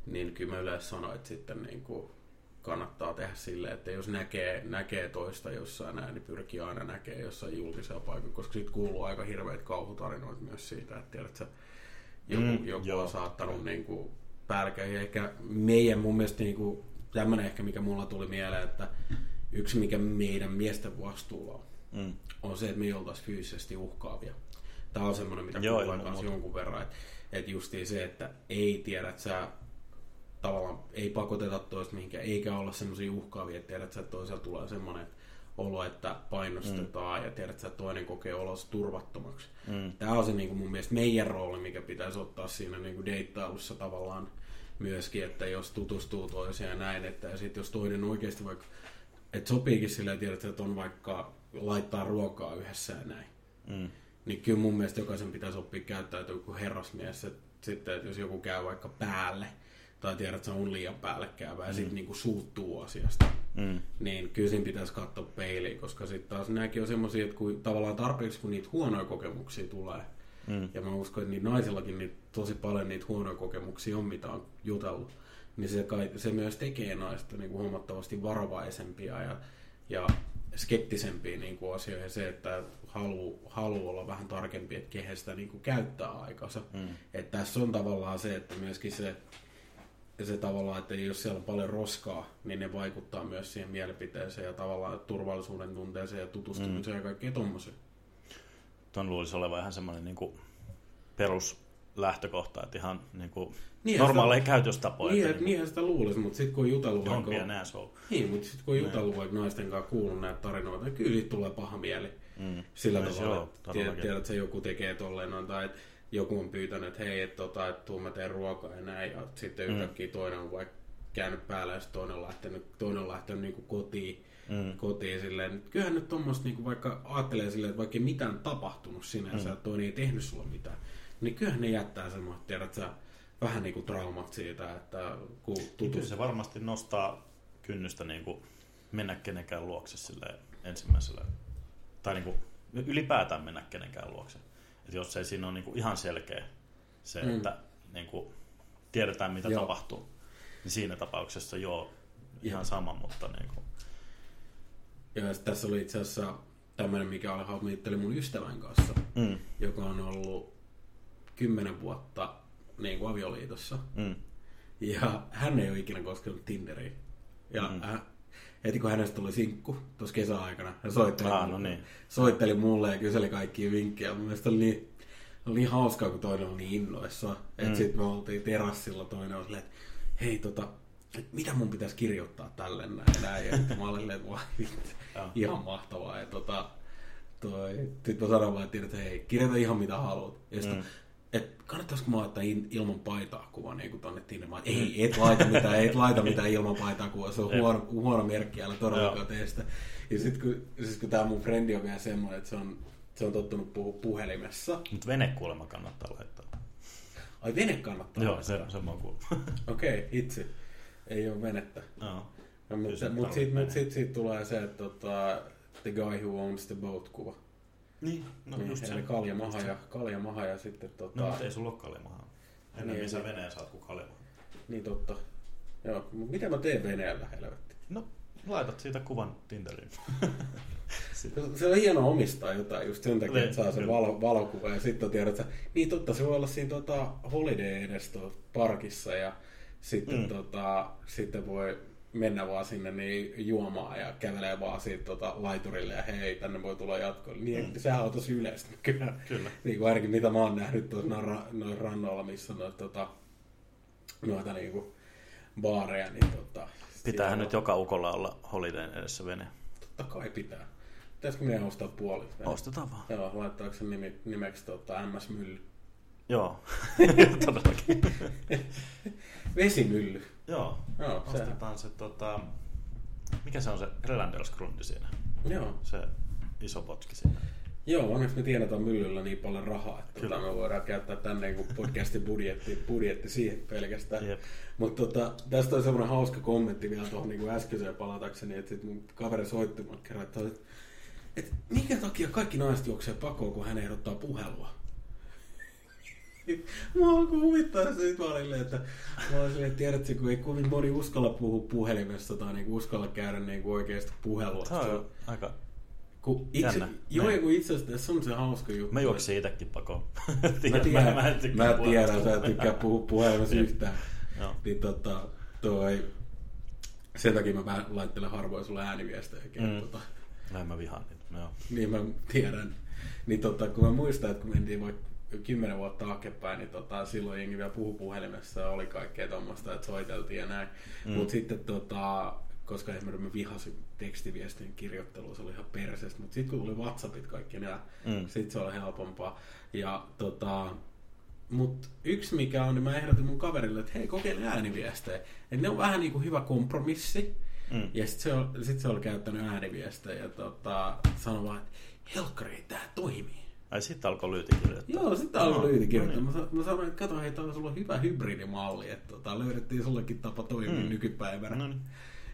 Speaker 1: niin kyllä mä yleensä sanoin, että sitten niin kuin kannattaa tehdä silleen, että jos näkee, näkee toista jossain näin, niin pyrkii aina näkee jossain julkisella paikalla, koska siitä kuuluu aika hirveitä kauhutarinoita myös siitä, että tiedät sä, joku,
Speaker 2: Mm,
Speaker 1: joku
Speaker 2: joo.
Speaker 1: on saattanut niin kuin. Ja ehkä meidän mun mielestä niin kuin, tämmöinen ehkä, mikä mulla tuli mieleen, että yksi mikä meidän miesten vastuulla on,
Speaker 2: Mm.
Speaker 1: on se, että me ei oltaisi fyysisesti uhkaavia. Tämä on semmoinen, mitä
Speaker 2: Joo,
Speaker 1: kuulee jonkun verran. Että et justiin se, että ei tiedä, että sä tavallaan ei pakoteta toista mihinkään, eikä olla semmoisia uhkaavia, että tiedät sä, että toisella tulee semmoinen olo, että painostetaan mm. ja tiedät sä, että toinen kokee olonsa turvattomaksi.
Speaker 2: Mm.
Speaker 1: Tämä on se niin kuin mun mielestä meidän rooli, mikä pitäisi ottaa siinä niin kuin deittailussa tavallaan myöskin, että jos tutustuu toiseen ja näin, että ja sitten jos toinen oikeasti vaikka, että sopiikin silleen, tiedät, että on vaikka laittaa ruokaa yhdessä ja näin,
Speaker 2: Mm.
Speaker 1: niin kyllä mun mielestä jokaisen pitäisi oppia käyttäytyä kuin herrasmies. Et sitten, että jos joku käy vaikka päälle, tai tiedät, että se on liian päällekkäyvä, ja sitten niinku suuttuu asiasta,
Speaker 2: Mm.
Speaker 1: niin kyllä siinä pitäisi katsoa peiliin, koska sitten taas nämäkin on semmoisia, että kun, tavallaan tarpeeksi kun niitä huonoja kokemuksia tulee,
Speaker 2: Mm.
Speaker 1: ja mä uskon, että niitä naisillakin niitä, tosi paljon niitä huonoja kokemuksia on, mitä on jutellut, niin se, kai, se myös tekee naista niin kuin huomattavasti varovaisempia ja, ja skeptisempiä niin kuin asioihin. Se, että haluaa halu olla vähän tarkempi, että kehen sitä niin kuin käyttää aikansa.
Speaker 2: Mm.
Speaker 1: Että tässä on tavallaan se, että myöskin se, se tavallaan, että jos siellä on paljon roskaa, niin ne vaikuttaa myös siihen mielipiteeseen ja tavallaan turvallisuuden tunteeseen ja tutustumiseen mm. ja kaikkea tommoseen.
Speaker 2: Tuon luulisi olevan ihan semmoinen niin kuin peruslähtökohta, että ihan niin kuin
Speaker 1: Niin,
Speaker 2: normaaleja
Speaker 1: sitä-
Speaker 2: käytöstapoja.
Speaker 1: Niin,
Speaker 2: että
Speaker 1: että niinhän sitä luulisi, mutta sitten kun jutellut vaikka... Niin, mutta sitten kun on jutellut vaikka naisten kanssa kuullut näitä tarinoita, niin kyllä siitä tulee paha mieli.
Speaker 2: Mm.
Speaker 1: Sillä
Speaker 2: No
Speaker 1: tavalla,
Speaker 2: on,
Speaker 1: että tiedät, tiedät, että se joku tekee tolleen noin, tai että joku on pyytänyt, että hei, että tota, et tuu mä teen ruokaa ja näin, ja sitten
Speaker 2: Mm.
Speaker 1: yhtäkkiä toinen on vaikka käynyt päällä ja toinen on lähtenyt, toinen on lähtenyt niin kuin kotiin,
Speaker 2: Mm.
Speaker 1: kotiin silleen. Kyllähän nyt tuommoista, niin vaikka ajattelee silleen, että vaikka ei mitään tapahtunut sinänsä,
Speaker 2: Mm.
Speaker 1: että toinen ei tehnyt sulla mitään, niin kyllähän ne jättää semmoista, tiedät sä, vähän niin kuin traumat siitä, että kun
Speaker 2: Kyllä
Speaker 1: tutustuu.
Speaker 2: se varmasti nostaa kynnystä niin kuin mennä kenenkään luokse sille ensimmäisellä, tai niin kuin ylipäätään mennä kenenkään luokse. Et jos ei siinä ole niin kuin ihan selkeä se,
Speaker 1: Mm.
Speaker 2: että niin kuin tiedetään mitä
Speaker 1: Joo.
Speaker 2: tapahtuu, niin siinä tapauksessa joo, ihan
Speaker 1: Joo.
Speaker 2: sama, mutta niin kuin,
Speaker 1: Ja tässä oli itse asiassa tämmöinen, mikä oli hahmotteli mun ystävän kanssa,
Speaker 2: mm,
Speaker 1: joka on ollut kymmenen vuotta niin kuin avioliitossa.
Speaker 2: mm,
Speaker 1: Ja hän ei ole ikinä koskenut Tinderiin. Ja
Speaker 2: mm.
Speaker 1: hän, heti kun hänestä tuli sinkku tuossa kesäaikana, hän soitteli,
Speaker 2: Ah, no niin.
Speaker 1: soitteli mulle ja kyseli kaikkia vinkkejä. Mun mielestä oli niin, oli niin hauskaa, kun toinen oli niin innoissaan. Että
Speaker 2: Mm.
Speaker 1: sitten me oltiin terassilla, toinen oli silleen, että hei tota, et mitä mun pitäisi kirjoittaa tälle näin näin. Ja sitten mä olin että vai ihan mahtavaa. Ja tota, toi, sit mä sanoin vaan, että hei, kirjoita ihan mitä haluat. Ja sitten,
Speaker 2: Mm.
Speaker 1: Että kannattaisiko mä laittaa ilman paitaa kuva niin kuin tonne Tinne. Mä, ei, et laita mitään, et laita mitään ilman paitaa kuvaa, se on huono, huono merkki, älä todellakaan tee sitä. Ja sitten kun, siis kun tää mun frendi on vielä semmoinen, että se on, se on tottunut puhua puhelimessa.
Speaker 2: mutta venekuolema kannattaa laittaa.
Speaker 1: Ai vene kannattaa
Speaker 2: Joo,
Speaker 1: laittaa.
Speaker 2: se, se mä oon kuullut.
Speaker 1: Okei, okay, itse. Ei ole venettä. No,
Speaker 2: Kyllä
Speaker 1: mutta
Speaker 2: se
Speaker 1: mut
Speaker 2: tarvitsee
Speaker 1: siitä mut
Speaker 2: vene.
Speaker 1: sit, siitä tulee se, että tota, the guy who owns the boat kuva.
Speaker 2: Niin, no
Speaker 1: niin,
Speaker 2: just
Speaker 1: eli
Speaker 2: se.
Speaker 1: kaljamaha ja, kaljamaha ja sitten tota...
Speaker 2: No, mutta ei sulla ole kaljamahaa. Ennemmin
Speaker 1: Niin,
Speaker 2: sä
Speaker 1: niin.
Speaker 2: veneen saat kuin kaljamahaa.
Speaker 1: Niin totta. Joo, mitä mä teen veneellä, helvetti?
Speaker 2: No, laitat siitä kuvan Tinderiin.
Speaker 1: Se on hienoa omistaa jotain just sen takia,
Speaker 2: Niin,
Speaker 1: että saa sen
Speaker 2: kyllä.
Speaker 1: valo, valokuva ja sitten tiedät sä, niin totta, se voi olla siinä tota, holiday edes parkissa ja sitten,
Speaker 2: mm.
Speaker 1: tota, sitten voi mennä vaan sinne niin juomaan ja kävelee vaan siitä tota, laiturille ja hei, tänne voi tulla jatkoille. Niin mm. sehän on tosi yleistä kyllä.
Speaker 2: Kyllä.
Speaker 1: Niin kuin ainakin mitä mä oon nähnyt tuossa noin, ra- noin rannoilla, missä on noita, tota, noita niin kuin baareja, niin tota,
Speaker 2: Pitäähän
Speaker 1: siellä
Speaker 2: nyt joka ukolla olla holidayn edessä vene.
Speaker 1: Totta kai pitää. Pitäisikö meidän ostaa puoli?
Speaker 2: Ostetaan vaan.
Speaker 1: Joo, laittaako se nimi, nimeksi tota, MS Mylly?
Speaker 2: Joo, todellakin.
Speaker 1: Vesimylly.
Speaker 2: Joo,
Speaker 1: Joo, se,
Speaker 2: ostetaan se tota... Mikä se on se Relandelsgrundi siinä?
Speaker 1: joo.
Speaker 2: Se iso potki siinä.
Speaker 1: Joo, onneksi me tiedetään myllyllä niin paljon rahaa, että
Speaker 2: Kyllä.
Speaker 1: tota, me voidaan käyttää tänne niin podcastin budjetti, budjetti siihen pelkästään.
Speaker 2: Jep.
Speaker 1: Mutta tota, tästä on semmoinen hauska kommentti vielä tuohon niin äskeiseen palatakseni, että sit mun kaveri soitti mulle kerran, että, että, että minkä takia kaikki naiset juoksee pakoon, kun hän ehdottaa puhelua. Mua alkoi huvittaa se sit mä olin silleen, että mä olin silleen, että tiedätkö, kun ei kovin moni uskalla puhua puhelimessa tai niin uskalla käydä niin oikeasti puhelua.
Speaker 2: Se on aika...
Speaker 1: Kun itse,
Speaker 2: Jännä.
Speaker 1: joo,
Speaker 2: Niin.
Speaker 1: kun itse asiassa tässä on se hauska juttu.
Speaker 2: Mä juoksin itekin pakoon.
Speaker 1: Mä tiedän,
Speaker 2: mä, en tykkää
Speaker 1: mä tiedän, sä et tykkää puhua puhelimessa
Speaker 2: Jep.
Speaker 1: yhtään.
Speaker 2: Joo.
Speaker 1: Niin tota, toi, sen takia mä vähän laittelen harvoin sulle ääniviestejäkin.
Speaker 2: Mm.
Speaker 1: Mm. Tota,
Speaker 2: Näin mä vihaan niitä. Joo.
Speaker 1: niin mä tiedän. Niin tota, kun mä muistan, että kun mentiin vaikka kymmenen vuotta taaksepäin, niin tota, silloin jengi vielä puhu puhelimessa ja oli kaikkea tuommoista, että soiteltiin ja näin.
Speaker 2: Mm.
Speaker 1: Mutta sitten tota, koska esimerkiksi mä vihasin tekstiviestin kirjoittelua, se oli ihan perseestä, mutta sitten kun tuli Whatsappit kaikki, niin
Speaker 2: Mm.
Speaker 1: sitten se oli helpompaa. Ja tota, mutta yksi mikä on, niin mä ehdotin mun kaverille, että hei kokeile ääniviestejä. Että ne on vähän niin kuin hyvä kompromissi.
Speaker 2: Mm.
Speaker 1: Ja sitten se, on, sit se oli käyttänyt ääniviestejä ja tota, sanoi vaan, että helkkari, tää toimii.
Speaker 2: Ai sitten alkoi lyyti kirjoittaa.
Speaker 1: Joo, sitten
Speaker 2: No,
Speaker 1: alkoi lyyti
Speaker 2: no
Speaker 1: kirjoittaa.
Speaker 2: niin.
Speaker 1: Mä, sa- mä sanoin, että kato, hei, tää on sulla hyvä hybridimalli, että tota, löydettiin sullekin tapa toimia
Speaker 2: Mm.
Speaker 1: nykypäivänä.
Speaker 2: No niin.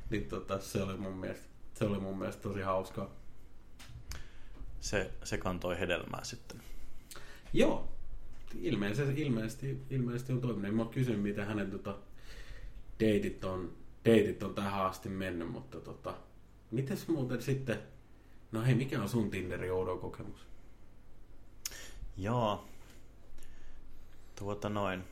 Speaker 1: Niin tota, se oli mun mielestä, se oli mun mielestä tosi hauskaa.
Speaker 2: Se, se kantoi hedelmää sitten.
Speaker 1: Joo, ilmeisesti, ilmeisesti, ilmeisesti on toiminut. En mä oon kysynyt, miten hänen tota, deitit, on, deitit on tähän asti mennyt, mutta tota, mites muuten sitten, no hei, mikä on sun Tinderin oudon kokemus?
Speaker 2: Joo. Tuota noin.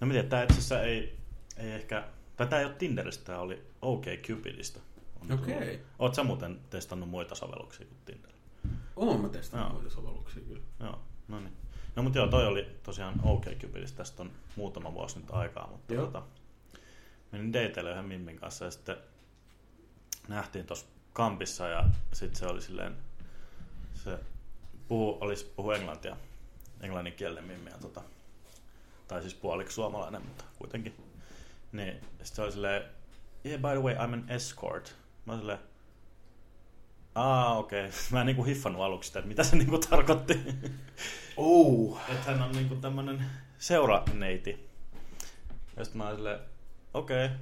Speaker 2: No miten, tää itse asiassa ei, ei ehkä... Tai tää ei ole Tinderistä, tää oli OkCupidista. On
Speaker 1: Okei.
Speaker 2: tullut. Oot sä muuten testannut muita sovelluksia kuin Tinder?
Speaker 1: Oon mä testannut
Speaker 2: Joo.
Speaker 1: muita sovelluksia kyllä.
Speaker 2: Joo, no niin. No mutta joo, toi oli tosiaan OkCupidista, tästä on muutama vuosi nyt aikaa, mutta
Speaker 1: Joo.
Speaker 2: tota, menin dateille yhden Mimmin kanssa ja sitten nähtiin tuossa kampissa ja sitten se oli silleen, se puhu, olisi puhu englantia, englanninkielinen Mimmi ja tota, tai siis puoliksi suomalainen, mutta kuitenkin. Niin, sitten se oli silleen, yeah, by the way, I'm an escort. Mä olin silleen, aa okei. Okay. Mä en niinku hiffannut aluksi sitä, että mitä se niinku tarkoitti.
Speaker 1: Oh.
Speaker 2: että hän on niinku tämmönen seuraneiti. Ja sitten mä olin silleen, okei. Okay.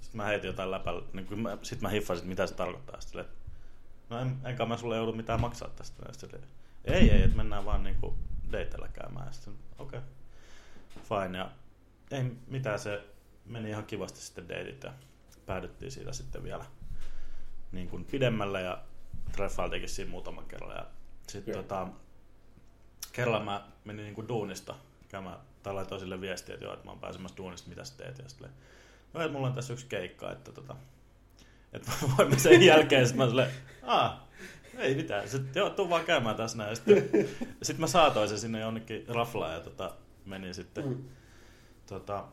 Speaker 2: Sitten mä heitin jotain läpällä. Niin mä, sitten mä hiffasin, että mitä se tarkoittaa. Sitten no en, enkä mä sulle joudu mitään maksaa tästä. Sitten ei, ei, että mennään vaan niinku dateilla käymään. Sitten, okei. Okay. Fine. Ja ei mitään, se meni ihan kivasti sitten deitit ja päädyttiin siitä sitten vielä niin kuin pidemmälle ja treffailtiinkin siinä muutaman kerran. Ja sitten tota, kerran mä menin niin kuin duunista käymään, tai laitoin sille viestiä, että joo, että mä oon pääsemässä duunista, mitä sä teet? Ja sitten no, että mulla on tässä yksi keikka, että tota, että voimme sen jälkeen, sitten mä silleen, aa, ei mitään, sitten joo, tuu vaan käymään tässä näin. Ja Sitten, sitten mä saatoin sen sinne jonnekin raflaan ja tota, menin sitten
Speaker 1: Mm.
Speaker 2: tota,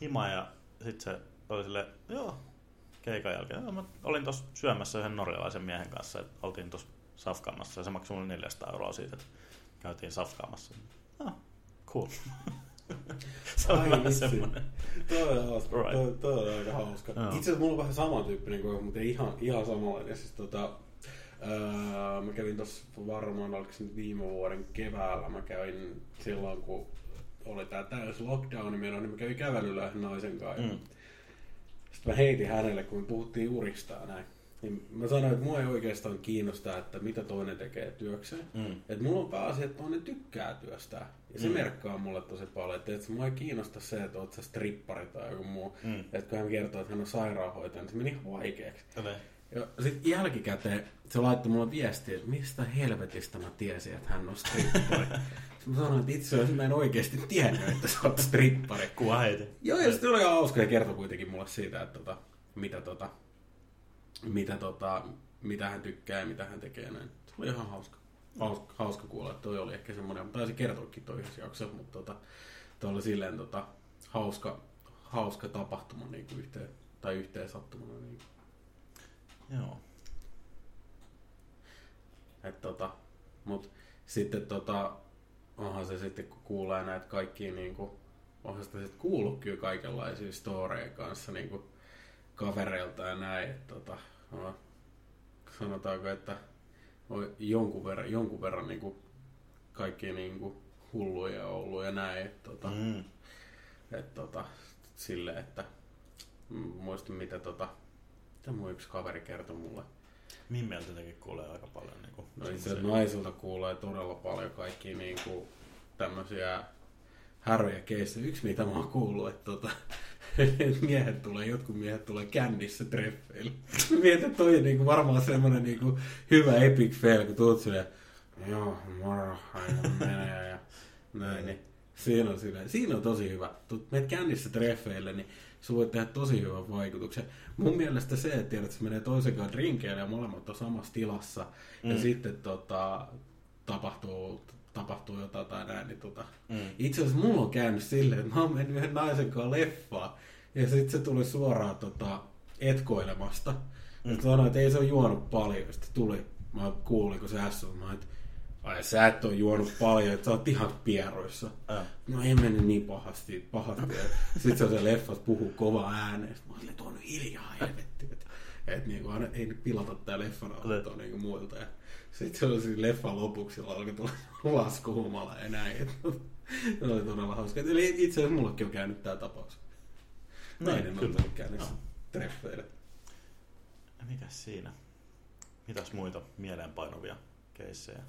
Speaker 2: himaan ja sitten se oli silleen, joo, keikan jälkeen. Joo, mä olin tuossa syömässä yhden norjalaisen miehen kanssa, että oltiin tuossa safkaamassa ja se maksoi mulle 400 euroa siitä, että käytiin safkaamassa. Ah, cool. se on
Speaker 1: Ai
Speaker 2: vähän
Speaker 1: vitsi.
Speaker 2: semmoinen.
Speaker 1: Toi on hauska.
Speaker 2: Right.
Speaker 1: Toi, toi on aika hauska. Itse asiassa mulla on vähän samantyyppinen kokemus, mutta ei ihan, ihan samanlainen. Siis tota, öö, mä kävin tossa varmaan, oliko se nyt viime vuoden keväällä, mä kävin silloin, kun oli tää täys lockdowni meno, niin mä kävin kävelyllä naisen kanssa.
Speaker 2: Mm.
Speaker 1: Sitten mä heitin hänelle, kun me puhuttiin urista ja näin. Niin mä sanoin, että mua ei oikeastaan kiinnosta, että mitä toinen tekee työkseen.
Speaker 2: Mm.
Speaker 1: Et mulla on pääasia, että toinen tykkää työstää. Ja se
Speaker 2: Mm.
Speaker 1: merkkaa mulle tosi paljon, että et mua ei kiinnosta se, että oot sä strippari tai joku muu.
Speaker 2: Mm.
Speaker 1: Että kun hän kertoo, että hän on sairaanhoitaja, niin se meni ihan vaikeaksi.
Speaker 2: Ole.
Speaker 1: Ja sitten jälkikäteen se laittoi mulle viestiä, että mistä helvetistä mä tiesin, että hän on strippari. Mä sanoin, että itse asiassa mä en oikeasti tiennyt, että sä oot strippari.
Speaker 2: Kuva heitin.
Speaker 1: Joo, ja sitten oli ihan hauska ja kertoi kuitenkin mulle siitä, että, tota, mitä, tota, mitä, tota, mitä hän tykkää ja mitä hän tekee näin. Se oli ihan hauska. Hauska, hauska kuulla, että toi oli ehkä semmoinen, mutta taisi kertoakin toi yhdessä jaksossa, mutta tota, toi oli silleen tota, hauska, hauska tapahtuma niin kuin yhteen, tai yhteen sattumana. Niin.
Speaker 2: Joo.
Speaker 1: Et, tota, mut sitten tota, onhan se sitten, kun kuulee näitä kaikkia, niin kuin, onhan sitä sitten kuullut kyllä kaikenlaisia storeja kanssa niin kuin kavereilta ja näin. Et, tota, no, sanotaanko, että on jonkun verran, jonkun verran niin kuin kaikki niin kuin hulluja ollut ja näin. Et, tota,
Speaker 2: Mm.
Speaker 1: et, tota, silleen, että muistin mitä tota, mitä mun yksi kaveri kertoi mulle.
Speaker 2: Mimmeltä tekin kuulee aika paljon. Niin kuin,
Speaker 1: No itse naisilta kuulee todella paljon kaikki niinku tämmöisiä häröjä keissejä. Yksi mitä mä oon kuullut, että tota, et miehet tulee, jotkut miehet tulee kännissä treffeille. Mietin, että toi on niinku varmaan semmonen niinku hyvä epic fail, kun tuut silleen, joo, moro, aika menee ja näin, niin siinä on, siinä on tosi hyvä. Tuut meet kännissä treffeille, niin se voi tehdä tosi hyvän vaikutuksen. Mun mielestä se, että tiedät, että se menee toisen kanssa drinkeille ja molemmat on samassa tilassa, mm. ja sitten tota, tapahtuu, tapahtuu jotain tai näin, niin tota,
Speaker 2: Mm.
Speaker 1: itse asiassa mulla on käynyt silleen, että mä oon mennyt yhden naisen kanssa leffaan, ja sitten se tuli suoraan tota, etkoilemasta. Mm. Sanoin, että ei se ole juonut paljon. Sitten tuli, mä kuulin, kun se ässä on, mä että ai sä et ole juonut paljon, että sä oot ihan pieroissa.
Speaker 2: Äh.
Speaker 1: No ei mennyt niin pahasti, pahasti. Sitten se on se leffas puhuu kova ääneen. Mä olin, on hiljaa helvetti. Että et niinku, ei nyt pilata tää leffan autoa niinku muilta. Ja sitten se oli siinä leffan lopuksi, jolla alkoi tulla laskuhumala ja näin. Et, se oli todella hauska. Eli itse asiassa mullekin on käynyt tää tapaus. Nainen on
Speaker 2: kyllä.
Speaker 1: tullut käynnissä
Speaker 2: Joo.
Speaker 1: treffeille.
Speaker 2: Ja Mikäs siinä? Mitäs muita mieleenpainuvia keissejä?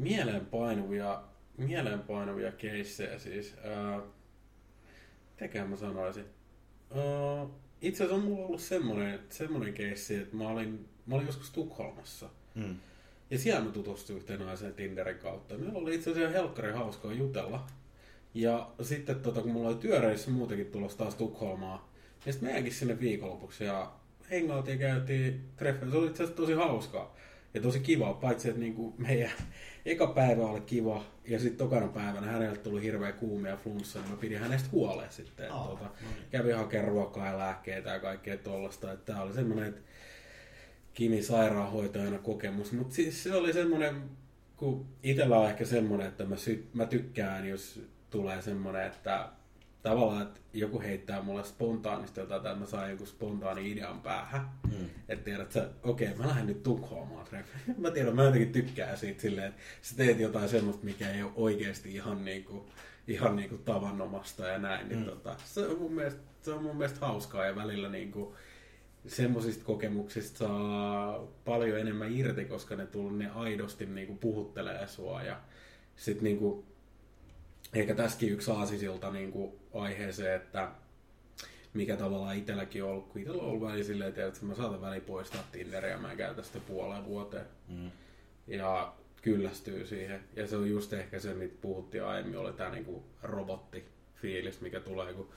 Speaker 1: Mieleenpainuvia, mieleenpainuvia keissejä siis. Ää, mä sanoisin? Ää, itse asiassa on mulla ollut semmoinen, semmoinen keissi, että mä olin, mä olin joskus Tukholmassa.
Speaker 2: Mm.
Speaker 1: Ja siellä mä tutustuin yhteen naiseen Tinderin kautta. Meillä oli itse asiassa helkkari hauskaa jutella. Ja sitten tota, kun mulla oli työreissu muutenkin tulossa taas Tukholmaa, niin sitten meidänkin sinne viikonlopuksi ja hengautiin käytiin treffeillä. Se oli itse asiassa tosi hauskaa ja tosi kiva, paitsi että niinku meidän eka päivä oli kiva ja sitten tokana päivänä hänelle tuli hirveä kuumia flunssa, niin mä pidin hänestä huoleen sitten. Oh, tota,
Speaker 2: no niin.
Speaker 1: kävin hakemaan ruokaa ja lääkkeitä ja kaikkea tollasta. Että tää oli semmoinen, että Kimi sairaanhoitajana kokemus. Mutta siis se oli semmoinen, kun itsellä on ehkä semmoinen, että mä, sy- mä tykkään, jos tulee semmoinen, että tavallaan, että joku heittää mulle spontaanisti jotain, tai mä saan joku spontaani idean päähän.
Speaker 2: Mm.
Speaker 1: Että tiedät sä, okei, mä lähden nyt Tukholmaan treffille. Mä tiedän, mä jotenkin tykkään siitä silleen, että sä teet jotain semmoista, mikä ei ole oikeasti ihan niinku, ihan niinku tavanomasta ja näin. Niin
Speaker 2: Mm.
Speaker 1: tota, se, on mun mielestä, se on mun mielestä hauskaa ja välillä niinku, semmoisista kokemuksista saa paljon enemmän irti, koska ne, tull, ne aidosti niinku puhuttelee sua ja sit niinku, ehkä tässäkin yksi aasisilta niinku aiheeseen, että mikä tavallaan itselläkin on ollut, kun itsellä on ollut väli silleen, että mä saatan väli poistaa Tinderiä, mä en käytä sitä puoleen vuoteen.
Speaker 2: Mm.
Speaker 1: Ja kyllästyy siihen. Ja se on just ehkä se, mitä puhuttiin aiemmin, oli tämä niinku robottifiilis, mikä tulee, kun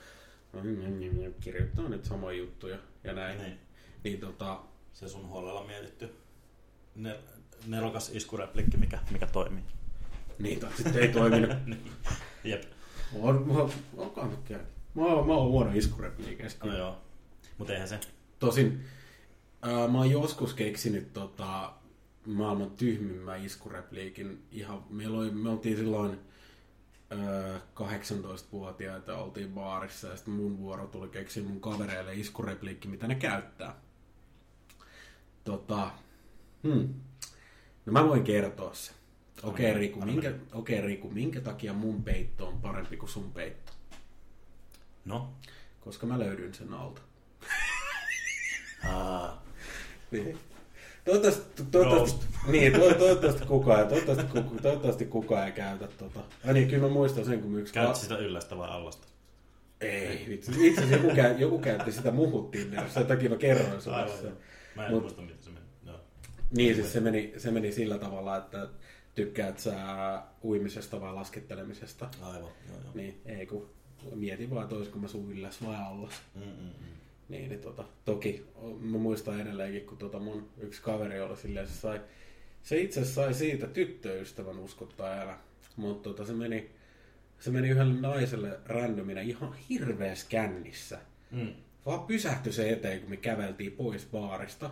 Speaker 1: kirjoittaa nyt samoja juttuja ja näin.
Speaker 2: Niin.
Speaker 1: Niin tota,
Speaker 2: Se sun huolella mietitty ne, nerokas iskureplikki, mikä, mikä toimii.
Speaker 1: Niin tai sitten ei toiminut.
Speaker 2: niin. Jep.
Speaker 1: On, nyt käynyt. Mä, oon- mä oon huono iskurepliikeistä.
Speaker 2: No joo. Mutta eihän se.
Speaker 1: Tosin ää, mä oon joskus keksinyt tota, maailman tyhmimmän iskurepliikin. Ihan, meillä oli, me oltiin silloin ää, 18-vuotiaita, oltiin baarissa ja sitten mun vuoro tuli keksiä mun kavereille iskurepliikki, mitä ne käyttää. Tota, hmm. No mä voin kertoa se. Okei
Speaker 2: Anna
Speaker 1: Riku, minkä, okei, Riku, minkä takia mun peitto on parempi kuin sun peitto?
Speaker 2: No.
Speaker 1: Koska mä löydyn sen alta.
Speaker 2: Aa,
Speaker 1: Niin. Toivottavasti, toivottavasti, niin, to, toivottavasti kukaan, toivottavasti, kuka, toivottavasti kukaan ei käytä tota. Ja niin, kyllä mä muistan sen, kun yksi...
Speaker 2: käyt sitä yllästä vai allasta?
Speaker 1: Ei, vitsi. Itse asiassa joku, käy, joku käytti sitä muhut Tinderissä, sen takia mä kerroin sulle sen.
Speaker 2: Mä en
Speaker 1: Mut-
Speaker 2: muista, miten se meni. Joo.
Speaker 1: Niin, siis se meni, se meni sillä tavalla, että tykkäät sä uimisesta vai laskettelemisesta.
Speaker 2: Aivan. Joo, joo.
Speaker 1: Niin, ei kun mieti vaan, että olisiko mä sun ylläs vai allas.
Speaker 2: Mm, mm, mm.
Speaker 1: Niin, niin tota, toki mä muistan edelleenkin, kun tota mun yksi kaveri oli silleen, se sai, se itse asiassa sai siitä tyttöystävän uskottaa älä. Mutta tota, se meni, se meni yhdelle naiselle rändyminen ihan hirveässä kännissä.
Speaker 2: Mm.
Speaker 1: Vaan pysähtyi se eteen, kun me käveltiin pois baarista.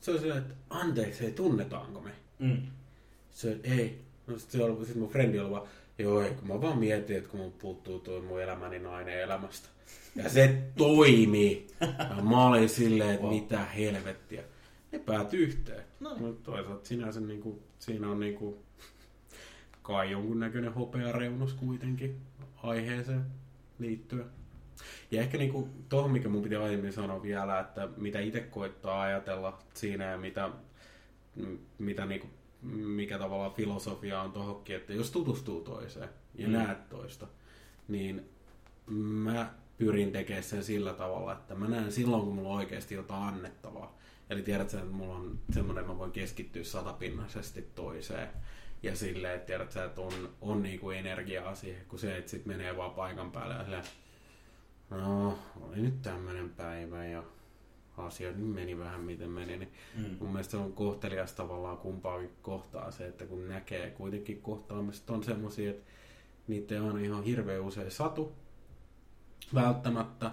Speaker 1: Se oli silleen, että anteeksi, ei tunnetaanko me?
Speaker 2: Mm.
Speaker 1: Se, ei. No sit, se oli, sit mun frendi oli vaan, joo ei, kun mä vaan mietin, että kun mun puuttuu tuo mun elämäni nainen elämästä. Ja se toimi. Ja mä olin silleen, että mitä helvettiä. Ne päätyi yhteen.
Speaker 2: No.
Speaker 1: Mutta toisaalta sinänsä niinku, siinä on niinku, kai jonkunnäköinen hopeareunus kuitenkin aiheeseen liittyen. Ja ehkä niinku tuohon, mikä mun piti aiemmin sanoa vielä, että mitä itse koittaa ajatella siinä ja mitä, mitä niinku, mikä tavallaan filosofia on tohonkin, että jos tutustuu toiseen ja
Speaker 2: Mm.
Speaker 1: näet toista, niin mä pyrin tekemään sen sillä tavalla, että mä näen silloin, kun mulla on oikeasti jotain annettavaa. Eli tiedät sä, että mulla on semmoinen, että mä voin keskittyä satapinnaisesti toiseen. Ja silleen, että tiedät sä, että on, on niinku energiaa siihen, kun se, että sit menee vaan paikan päälle ja silleen, no, oli nyt tämmöinen päivä ja asiat nyt meni vähän miten meni, niin
Speaker 2: Mm.
Speaker 1: mun mielestä se on kohtelias tavallaan kumpaakin kohtaa se, että kun näkee kuitenkin kohtaamiset on semmosia, että niitä ei aina ihan hirveän usein satu välttämättä,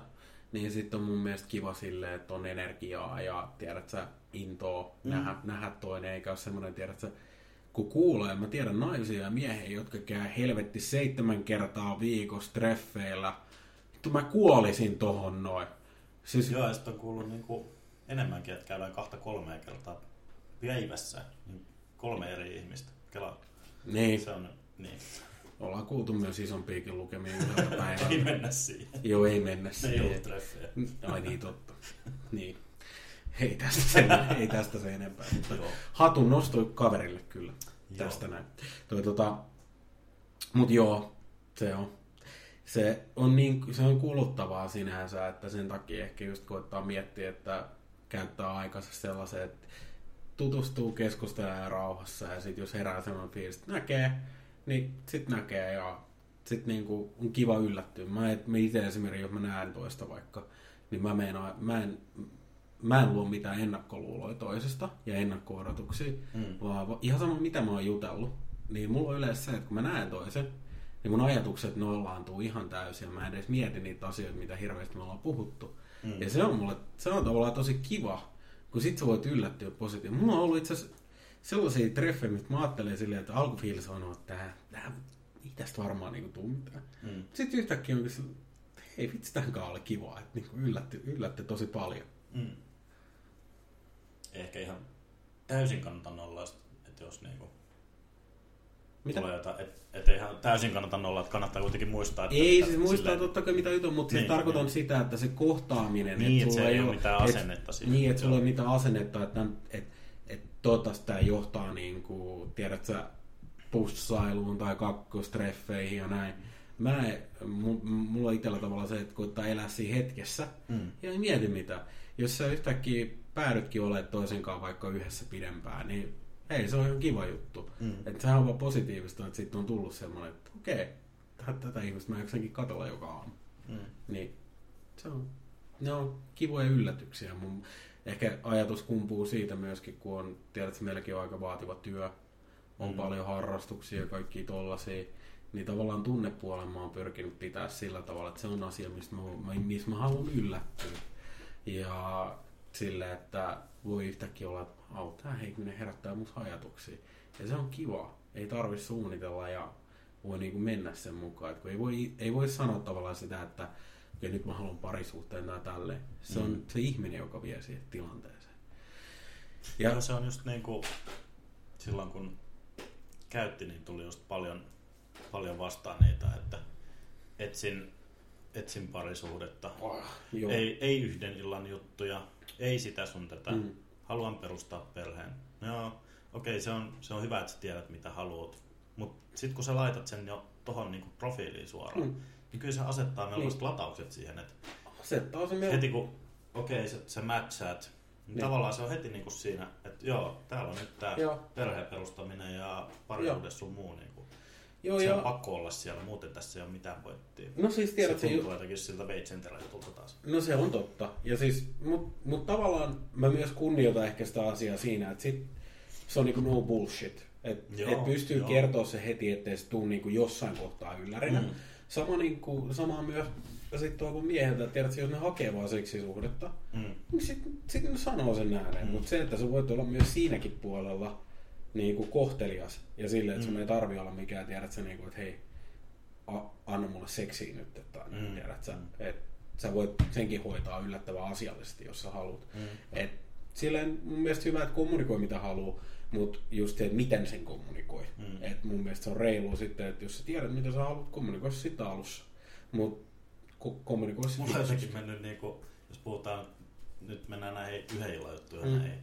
Speaker 1: niin sitten on mun mielestä kiva silleen, että on energiaa ja tiedät sä intoa
Speaker 2: Mm.
Speaker 1: nähdä, nähdä toinen, eikä ole semmoinen, tiedät sä, kun kuulee, mä tiedän naisia ja miehiä, jotka käy helvetti seitsemän kertaa viikossa treffeillä, vittu mä kuolisin tohon noin. Siis,
Speaker 2: Joo, ja sitten on kuullut niinku enemmänkin, että käydään kahta kolmea kertaa päivässä. Niin kolme eri ihmistä. Kela,
Speaker 1: niin,
Speaker 2: se on, niin.
Speaker 1: ollaan kuultu myös isompiakin lukemia yhdeltä
Speaker 2: Ei mennä siihen.
Speaker 1: Joo, ei mennä
Speaker 2: Ne ei ollut
Speaker 1: siihen.
Speaker 2: treffejä.
Speaker 1: Ai niin, totta. Niin. Ei tästä sen, ei tästä sen enempää. Mutta
Speaker 2: Joo.
Speaker 1: hatun nostoi kaverille kyllä.
Speaker 2: Joo.
Speaker 1: Tästä näin. Toi, tota, mut joo, se on. Se on, niin, se on kuluttavaa sinänsä, että sen takia ehkä just koittaa miettiä, että käyttää aikansa sellaiseen, että tutustuu, keskustelee rauhassa ja sitten jos herää sellainen fiilis, että näkee, niin sit näkee ja sit niinku on kiva yllättyä. Mä, et, mä itse esimerkiksi, jos mä näen toista vaikka, niin mä, meinaan, mä, en, mä en luo mitään ennakkoluuloja toisesta ja ennakko-odotuksia,
Speaker 2: Mm.
Speaker 1: vaan va- ihan sama mitä mä oon jutellut, niin mulla on yleensä se, että kun mä näen toisen, niin mun ajatukset nollaantuu ihan täysin ja mä en edes mieti niitä asioita, mitä hirveästi me ollaan puhuttu.
Speaker 2: Mm.
Speaker 1: Ja se on mulle, se on tavallaan tosi kiva, kun sit sä voit yllättyä positiivisesti. Mulla on ollut itse asiassa sellaisia treffejä, mitä mä ajattelen silleen, että alkufiilis on, että tää, tää ei tästä varmaan niinku tuu mitään.
Speaker 2: Mm.
Speaker 1: Sitten yhtäkkiä onkin se, hei vitsi, tämän oli kiva, että niinku yllätti, yllätti tosi paljon.
Speaker 2: Mm. Ehkä ihan täysin kannata nollaa, että jos niinku
Speaker 1: Mitä?
Speaker 2: tulee jotain, et, et ei ihan täysin kannata nollaa, että kannattaa kuitenkin muistaa, että
Speaker 1: Ei,
Speaker 2: että
Speaker 1: siis muistaa
Speaker 2: silleen-
Speaker 1: totta kai mitä jutun, mutta siis
Speaker 2: Niin,
Speaker 1: tarkoitan
Speaker 2: niin.
Speaker 1: sitä, että se kohtaaminen,
Speaker 2: Niin, että
Speaker 1: sulla
Speaker 2: se ei ole mitään
Speaker 1: et-
Speaker 2: asennetta siihen.
Speaker 1: Niin, että sulla ei ole mitään asennetta, että, että, että toivottavasti tämä johtaa niin kuin, tiedät sä, pussailuun tai kakkostreffeihin ja näin. Mä en, mu- mulla on itsellä tavallaan se, että koittaa elää siinä hetkessä
Speaker 2: Mm.
Speaker 1: ja ei mieti mitä. Jos sä yhtäkkiä päädytkin olemaan toisen kanssa vaikka yhdessä pidempään, niin hei, se on ihan kiva juttu.
Speaker 2: Mm.
Speaker 1: Että sehän on vaan positiivista, että sitten on tullut semmoinen, että okei, tä- tätä ihmistä mä jaksankin katsella joka aamu.
Speaker 2: Mm.
Speaker 1: Niin se on, ne on kivoja yllätyksiä. Mun ehkä ajatus kumpuu siitä myöskin, kun on, tiedät, että meilläkin on aika vaativa työ, on
Speaker 2: Mm.
Speaker 1: paljon harrastuksia ja kaikki tollasia, niin tavallaan tunnepuolen mä oon pyrkinyt pitää sillä tavalla, että se on asia, mistä mä, mä, missä mä haluan yllättyä. Ja sille, että voi yhtäkkiä olla, että au, tää heikinen herättää musta ajatuksia. Ja se on kiva. Ei tarvi suunnitella ja voi niinku mennä sen mukaan. Et kun ei, voi, ei voi sanoa tavallaan sitä, että ja nyt mä haluan parisuhteen tai tälleen. Se on
Speaker 2: Mm.
Speaker 1: se ihminen, joka vie siihen tilanteeseen.
Speaker 2: Ja,
Speaker 1: Ja
Speaker 2: se on just niin kuin silloin kun käytti, niin tuli just paljon, paljon vastaan niitä, että etsin, etsin parisuhdetta.
Speaker 1: oh, joo.
Speaker 2: Ei, ei yhden illan juttuja, ei sitä sun tätä.
Speaker 1: Mm.
Speaker 2: Haluan perustaa perheen. No Joo, okei, se, on, se on hyvä, että sä tiedät mitä haluat. Mutta sitten kun sä laitat sen jo tohon niinku profiiliin suoraan,
Speaker 1: Mm.
Speaker 2: niin kyllä se asettaa melkoiset
Speaker 1: Niin.
Speaker 2: lataukset siihen, että
Speaker 1: Asettaa se meillä.
Speaker 2: heti kun, okei, sä, sä matchaat, niin
Speaker 1: Niin.
Speaker 2: tavallaan se on heti niinku siinä, että joo, täällä on nyt tää
Speaker 1: Joo.
Speaker 2: perheen perustaminen ja parisuhde sun muu. Niinku.
Speaker 1: Joo,
Speaker 2: se on pakko olla siellä, muuten tässä ei ole mitään pointtia.
Speaker 1: No siis tiedät,
Speaker 2: se
Speaker 1: se,
Speaker 2: tuntuu jotenkin siltä veitsenteräjutulta taas.
Speaker 1: no se on totta. Ja siis, mut, mut tavallaan mä myös kunnioitan ehkä sitä asiaa siinä, että sit, se on niinku no bullshit. Että et pystyy
Speaker 2: joo.
Speaker 1: kertoa se heti, ettei se tuu niinku jossain kohtaa yllärinä.
Speaker 2: Mm.
Speaker 1: Sama, niinku, sama myös sit tuolla mieheltä, että tiedät, jos ne hakee vaan seksisuhdetta,
Speaker 2: Mm.
Speaker 1: niin sitten sit ne sanoo sen ääneen.
Speaker 2: Mm.
Speaker 1: Mm. Mutta se, että sä voit olla myös siinäkin puolella niin kuin kohtelias ja silleen, että mm. Sun ei tarvi olla mikään, tiedät sä, niin kuin, että hei, a, anna mulle seksiä nyt, että
Speaker 2: Mm.
Speaker 1: tiedät sä,
Speaker 2: Mm.
Speaker 1: että sä voit senkin hoitaa yllättävän asiallisesti, jos sä haluat.
Speaker 2: Mm.
Speaker 1: Et silleen mun mielestä hyvä, että kommunikoi mitä haluaa, mutta just se, että miten sen kommunikoi.
Speaker 2: Mm.
Speaker 1: Et mun mielestä se on reilu sitten, että jos sä tiedät, mitä sä haluat, kommunikoi sitä alussa. Mutta ko- kommunikoi se
Speaker 2: Mulla on jotenkin mennyt, niinku, jos puhutaan, nyt mennään näihin yhden illan juttuihin,
Speaker 1: Mm.
Speaker 2: näihin,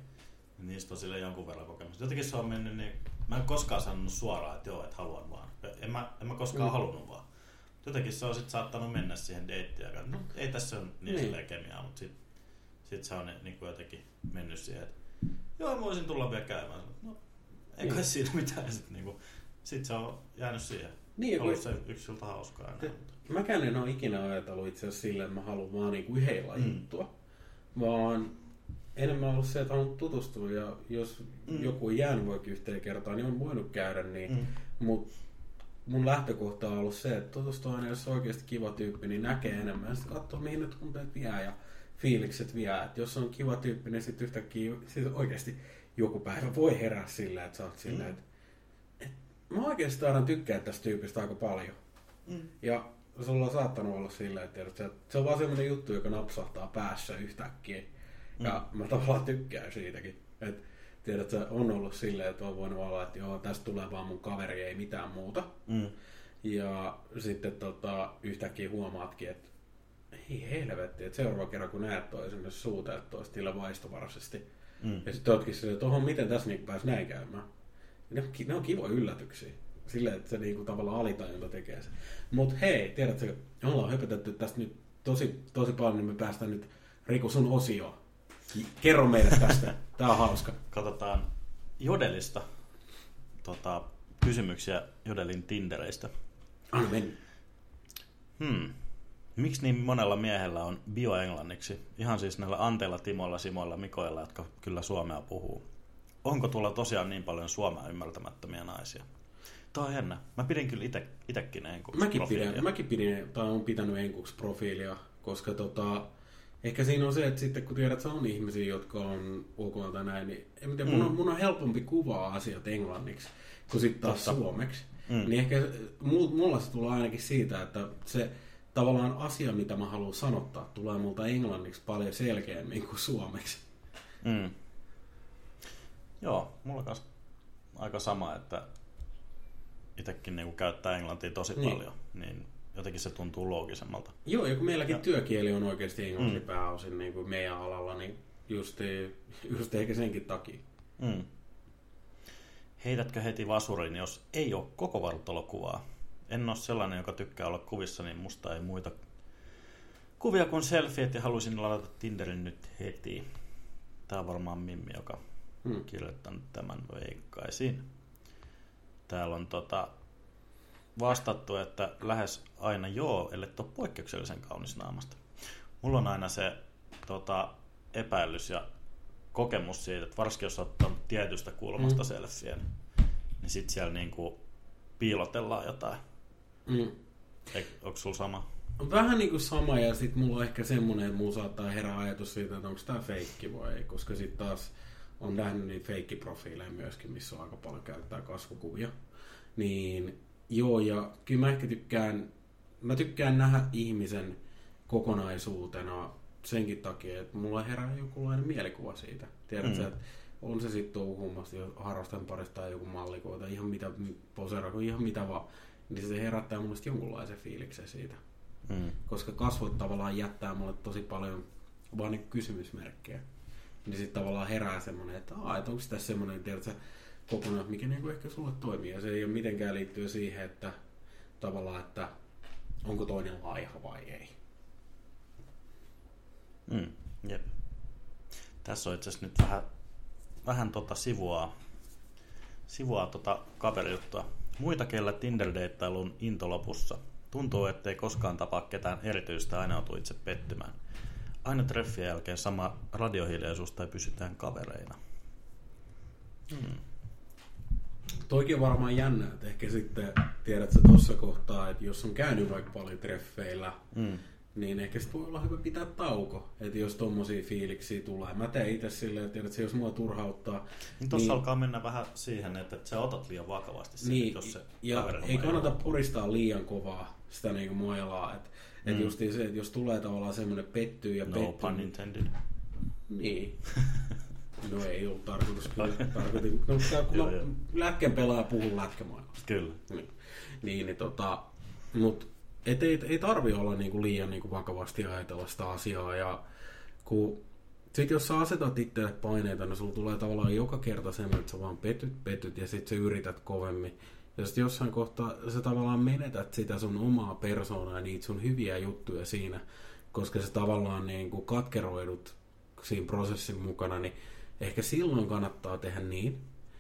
Speaker 2: niistä on sille jonkun verran kokemusta. Jotenkin se on mennyt niin, mä en koskaan sanonut suoraan, että joo, että haluan vaan. En mä, en mä koskaan
Speaker 1: Mm.
Speaker 2: halunnut vaan. Jotenkin se on sit saattanut mennä siihen deittiin ja no, ei tässä ole niin,
Speaker 1: Niin.
Speaker 2: niin. kemiaa, mutta sit, sit se on niin kuin jotenkin mennyt siihen, että joo, mä voisin tulla vielä käymään. No, ei kai
Speaker 1: Niin.
Speaker 2: siinä mitään. Sit, niinku, sit se on jäänyt siihen.
Speaker 1: Niin,
Speaker 2: Ollut se yksi ilta hauskaa enää.
Speaker 1: Mäkään en ole ikinä ajatellut itse asiassa silleen, että mä haluan vaan niinku
Speaker 2: Mm.
Speaker 1: mm. juttua. Vaan enemmän ollut se, että haluan tutustua ja jos
Speaker 2: Mm.
Speaker 1: joku on jäänyt vaikka yhteen kertaan, niin on voinut käydä niin.
Speaker 2: Mm.
Speaker 1: Mut mun lähtökohta on ollut se, että tutustuu aina, jos on oikeasti kiva tyyppi, niin näkee enemmän. Ja sitten katsoo, mihin ne tunteet vie ja fiilikset vie. Et jos on kiva tyyppi, niin sitten yhtäkkiä siis oikeasti joku päivä voi herää sillä, että sä oot silleen,
Speaker 2: Mm.
Speaker 1: että et, mä oikeastaan tykkään tästä tyypistä aika paljon.
Speaker 2: Mm.
Speaker 1: Ja sulla on saattanut olla silleen, että se on vaan semmoinen juttu, joka napsahtaa päässä yhtäkkiä. Ja mä tavallaan tykkään siitäkin. Et, tiedät, sä, on ollut silleen, että on voinut olla, että joo, tästä tulee vaan mun kaveri, ei mitään muuta.
Speaker 2: Mm.
Speaker 1: Ja sitten tota, yhtäkkiä huomaatkin, että ei helvetti, että seuraava kerran kun näet toisen, jos suutelet toista sillä vaistovaraisesti.
Speaker 2: Mm.
Speaker 1: Ja sitten ootkin silleen, että oho, miten tässä niin pääsi näin käymään. Ne on, ne on kivoja yllätyksiä. Silleen, että se niinku tavallaan alitajunta tekee se. Mutta hei, tiedätkö, me ollaan höpötetty tästä nyt tosi, tosi paljon, niin me päästään nyt Riku sun osioon. Kerro meille tästä. Tää on hauska.
Speaker 2: Katsotaan Jodelista tota, kysymyksiä Jodelin Tindereistä.
Speaker 1: Anna mennä.
Speaker 2: Hmm. Miksi niin monella miehellä on bioenglanniksi? Ihan siis näillä Anteilla, Timoilla, Simoilla, Mikoilla, jotka kyllä suomea puhuu. Onko tuolla tosiaan niin paljon suomea ymmärtämättömiä naisia? Tämä on jännä. Mä pidin kyllä ite, itekin enkuksi
Speaker 1: Mäkin
Speaker 2: profiilia.
Speaker 1: pidän, mäkin pidin, tai on pitänyt enkuksi profiilia, koska tota, ehkä siinä on se, että sitten kun tiedät, että on ihmisiä, jotka on ulkomailta näin, niin en tiedä, mun, on,
Speaker 2: Mm.
Speaker 1: mun on helpompi kuvaa asiat englanniksi kuin sitten taas
Speaker 2: Totta.
Speaker 1: suomeksi.
Speaker 2: Mm.
Speaker 1: Niin ehkä mul- mulla se tulee ainakin siitä, että se tavallaan asia, mitä mä haluan sanottaa, tulee multa englanniksi paljon selkeämmin kuin suomeksi.
Speaker 2: Mm. Joo, mulla kanssa aika sama, että itsekin niinku käyttää englantia tosi
Speaker 1: Niin.
Speaker 2: paljon, niin jotenkin se tuntuu loogisemmalta.
Speaker 1: Joo, ja kun meilläkin
Speaker 2: Ja-
Speaker 1: työkieli on oikeasti englanti
Speaker 2: Mm.
Speaker 1: pääosin niin kuin meidän alalla, niin just, just ehkä senkin takia.
Speaker 2: Mm. Heitätkö heti vasurin, jos ei ole koko vartalokuvaa? En ole sellainen, joka tykkää olla kuvissa, niin musta ei muita kuvia kuin selfiet ja haluaisin ladata Tinderin nyt heti. Tää on varmaan Mimmi, joka
Speaker 1: Hmm.
Speaker 2: kirjoittanut tämän veikkaisin. Täällä on tota, vastattu, että lähes aina joo, ellei ole poikkeuksellisen kaunis naamasta. Mulla on aina se tota, epäilys ja kokemus siitä, että varsinkin jos ottaa tietystä kulmasta
Speaker 1: Mm.
Speaker 2: selfien, niin sit siellä niinku piilotellaan jotain.
Speaker 1: Mm.
Speaker 2: Eik, onko sulla sama?
Speaker 1: Vähän niin kuin sama, ja sitten mulla on ehkä semmoinen, että mulla saattaa herää ajatus siitä, että onko tämä feikki vai ei, koska sitten taas on nähnyt niitä feikkiprofiileja myöskin, missä on aika paljon käyttää kasvokuvia. Niin joo, ja kyllä mä ehkä tykkään, mä tykkään nähdä ihmisen kokonaisuutena senkin takia, että mulla herää jokinlainen mielikuva siitä. Tiedätkö,
Speaker 2: Mm.
Speaker 1: että on se sitten touhumasta, jos harrastan parista tai joku malliko tai ihan mitä, poseeraako ihan mitä vaan, niin se herättää mun mielestä jonkunlaisen fiiliksen siitä
Speaker 2: Mm.
Speaker 1: koska kasvot tavallaan jättää mulle tosi paljon vaan niin kysymysmerkkejä. Niin sitten tavallaan herää semmoinen, että, että onko tässä semmoinen, tiedätkö, kokonaan, mikä niin ehkä sulle toimii. Ja se ei ole mitenkään liittyä siihen, että tavallaan, että onko toinen laiha vai ei.
Speaker 2: Mm. Jep. Tässä on itse asiassa nyt vähän, vähän tota sivua, sivua tota kaverijuttua. Muita kellä Tinder-deittailun into lopussa. Tuntuu, ettei koskaan tapaa ketään erityistä, aina joutuu itse pettymään. Aina treffien jälkeen sama radiohiljaisuus tai pysytään kavereina. Hmm.
Speaker 1: Toikin on varmaan jännä, että ehkä sitten tiedät sä tuossa kohtaa, että jos on käynyt vaikka paljon treffeillä,
Speaker 2: Mm.
Speaker 1: niin ehkä sitten voi olla hyvä pitää tauko, että jos tommosia fiiliksiä tulee. Mä teen itse silleen, että sä, jos mua turhauttaa,
Speaker 2: Niin tuossa alkaa mennä vähän siihen, että sä otat liian vakavasti sen,
Speaker 1: niin,
Speaker 2: jos se
Speaker 1: ja ei kannata
Speaker 2: lopu.
Speaker 1: puristaa liian kovaa sitä niinku muojalaa, että mm. et justiin se, että jos tulee tavallaan semmoinen pettyy ja
Speaker 2: No
Speaker 1: pettyy,
Speaker 2: pun intended.
Speaker 1: Niin. No ei ollut tarkoitus kyllä. Tarkoitin, no, kun
Speaker 2: Joo,
Speaker 1: lätkän pelaa puhun lätkämaailmasta.
Speaker 2: Kyllä.
Speaker 1: Niin, niin, niin tota, mut et ei, ei tarvi olla niinku liian niinku vakavasti ajatella sitä asiaa. Ja kun, sit jos sä asetat itselle paineita, niin sulla tulee tavallaan joka kerta semmoinen, että sä vaan petyt, petyt ja sit sä yrität kovemmin. Ja sitten jossain kohtaa sä tavallaan menetät sitä sun omaa persoonaa ja niitä sun hyviä juttuja siinä, koska sä tavallaan niin kuin katkeroidut siinä prosessin mukana, niin ehkä silloin kannattaa tehdä niin,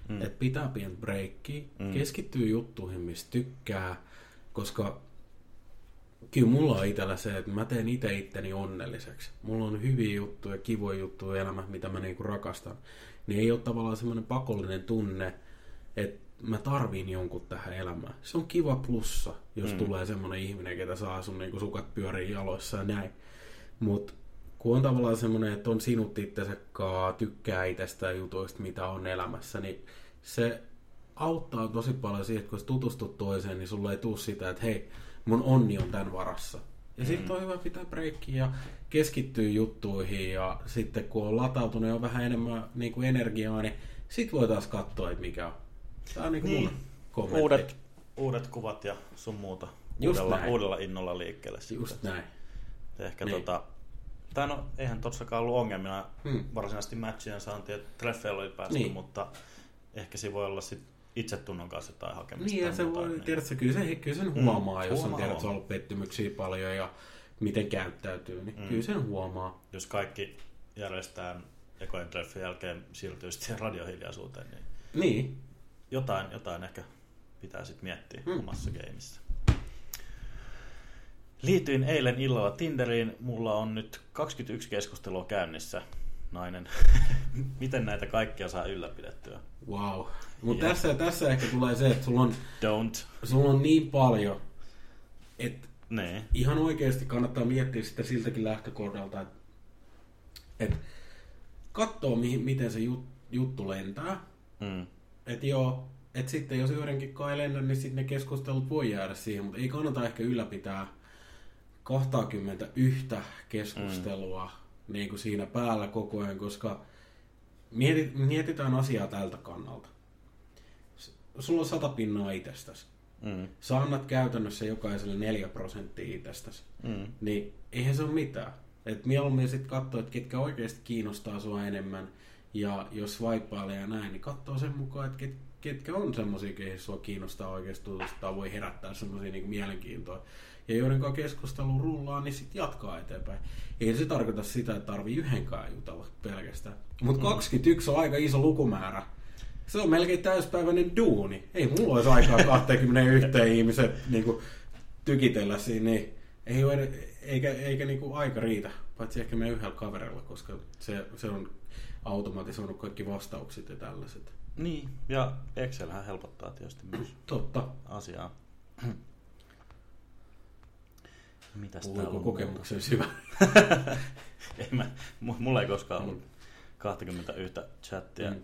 Speaker 2: Mm.
Speaker 1: että pitää pientä breikkiä,
Speaker 2: Mm.
Speaker 1: keskittyy juttuihin, mistä tykkää, koska kyllä mulla on itsellä se, että mä teen itse itteni onnelliseksi. Mulla on hyviä juttuja, kivoja juttuja elämä, mitä mä niinku rakastan. Niin ei ole tavallaan semmoinen pakollinen tunne, että mä tarviin jonkun tähän elämään. Se on kiva plussa, jos
Speaker 2: Mm.
Speaker 1: mm. tulee semmoinen ihminen, ketä saa sun niinku sukat pyörii jaloissa ja näin. Mutta kun on tavallaan semmoinen, että on sinut itsensä kaa, tykkää itsestään jutuista, mitä on elämässä, niin se auttaa tosi paljon siihen, että kun sä tutustut toiseen, niin sulla ei tule sitä, että hei, mun onni on tämän varassa. Ja
Speaker 2: Mm.
Speaker 1: sitten on hyvä pitää breikkiä ja keskittyä juttuihin ja sitten kun on latautunut jo vähän enemmän niin kuin energiaa, niin sit voi taas katsoa, että mikä on. Tämä on niin kuin
Speaker 2: Niin.
Speaker 1: kommentti.
Speaker 2: Uudet, uudet kuvat ja sun muuta.
Speaker 1: Just
Speaker 2: Uudella,
Speaker 1: näin.
Speaker 2: uudella innolla liikkeelle. sitten.
Speaker 1: Just näin.
Speaker 2: Ehkä
Speaker 1: Niin.
Speaker 2: tota, tai no, eihän tossakaan ollut ongelmina
Speaker 1: Hmm.
Speaker 2: varsinaisesti matchien saanti, että treffeillä oli päästy,
Speaker 1: Niin.
Speaker 2: mutta ehkä siinä voi olla sit itsetunnon kanssa jotain hakemista.
Speaker 1: Niin, ja
Speaker 2: tai
Speaker 1: se
Speaker 2: muuta,
Speaker 1: voi,
Speaker 2: niin.
Speaker 1: tiedätkö, kyllä, se, kyllä sen
Speaker 2: Mm,
Speaker 1: huomaa, jos on
Speaker 2: huomaa,
Speaker 1: tiedät,
Speaker 2: huomaa.
Speaker 1: ollut pettymyksiä paljon ja miten käyttäytyy, niin
Speaker 2: Mm.
Speaker 1: mm. kyllä sen huomaa.
Speaker 2: Jos kaikki järjestään ekojen treffin jälkeen siirtyy sitten radiohiljaisuuteen, niin
Speaker 1: Niin,
Speaker 2: jotain, jotain ehkä pitää sitten miettiä
Speaker 1: Mm.
Speaker 2: omassa gameissa. Liityin eilen illalla Tinderiin. Mulla on nyt 21 keskustelua käynnissä. Nainen. Miten näitä kaikkia saa ylläpidettyä?
Speaker 1: wow. Mutta tässä, tässä ehkä tulee se, että sulla on,
Speaker 2: Don't.
Speaker 1: sulla on niin paljon, että
Speaker 2: Nee.
Speaker 1: ihan oikeasti kannattaa miettiä sitä siltäkin lähtökohdalta, että, että katsoo, mihin, miten se jut, juttu lentää.
Speaker 2: Mm.
Speaker 1: Että joo, että sitten jos joidenkin kai lennä, niin sitten ne keskustelut voi jäädä siihen, mutta ei kannata ehkä ylläpitää 21 keskustelua mm. niin kuin siinä päällä koko ajan, koska mieti, mietitään asiaa tältä kannalta. Sulla on sata pinnaa itsestäsi.
Speaker 2: Mm.
Speaker 1: Sä annat käytännössä jokaiselle 4 prosenttia itsestäsi.
Speaker 2: Mm.
Speaker 1: Niin eihän se ole mitään. Et mieluummin sitten katsoo, että ketkä oikeasti kiinnostaa sua enemmän. Ja jos vaippailee ja näin, niin katsoo sen mukaan, että ket, ketkä on semmoisia, keihin sua kiinnostaa oikeasti tutustua, voi herättää semmoisia niin mielenkiintoa. Ja joiden kanssa keskustelu rullaa, niin sitten jatkaa eteenpäin. Ei se tarkoita sitä, että tarvii yhdenkään jutella pelkästään. Mutta 21 on aika iso lukumäärä. Se on melkein täyspäiväinen duuni. Ei mulla olisi aikaa 21 ihmiset niin kuin, tykitellä siinä, niin ei ole, eikä, eikä niinku aika riitä, paitsi ehkä me yhdellä kaverilla, koska se, se on automatisoinut kaikki vastaukset ja tällaiset.
Speaker 2: Niin, ja Excelhän helpottaa tietysti myös
Speaker 1: Totta.
Speaker 2: asiaa. Mitäs
Speaker 1: Puhuiko
Speaker 2: täällä on
Speaker 1: kokemuksen syvä?
Speaker 2: ei mä, mu- mulla ei koskaan ollut 21 chattia.
Speaker 1: Mm.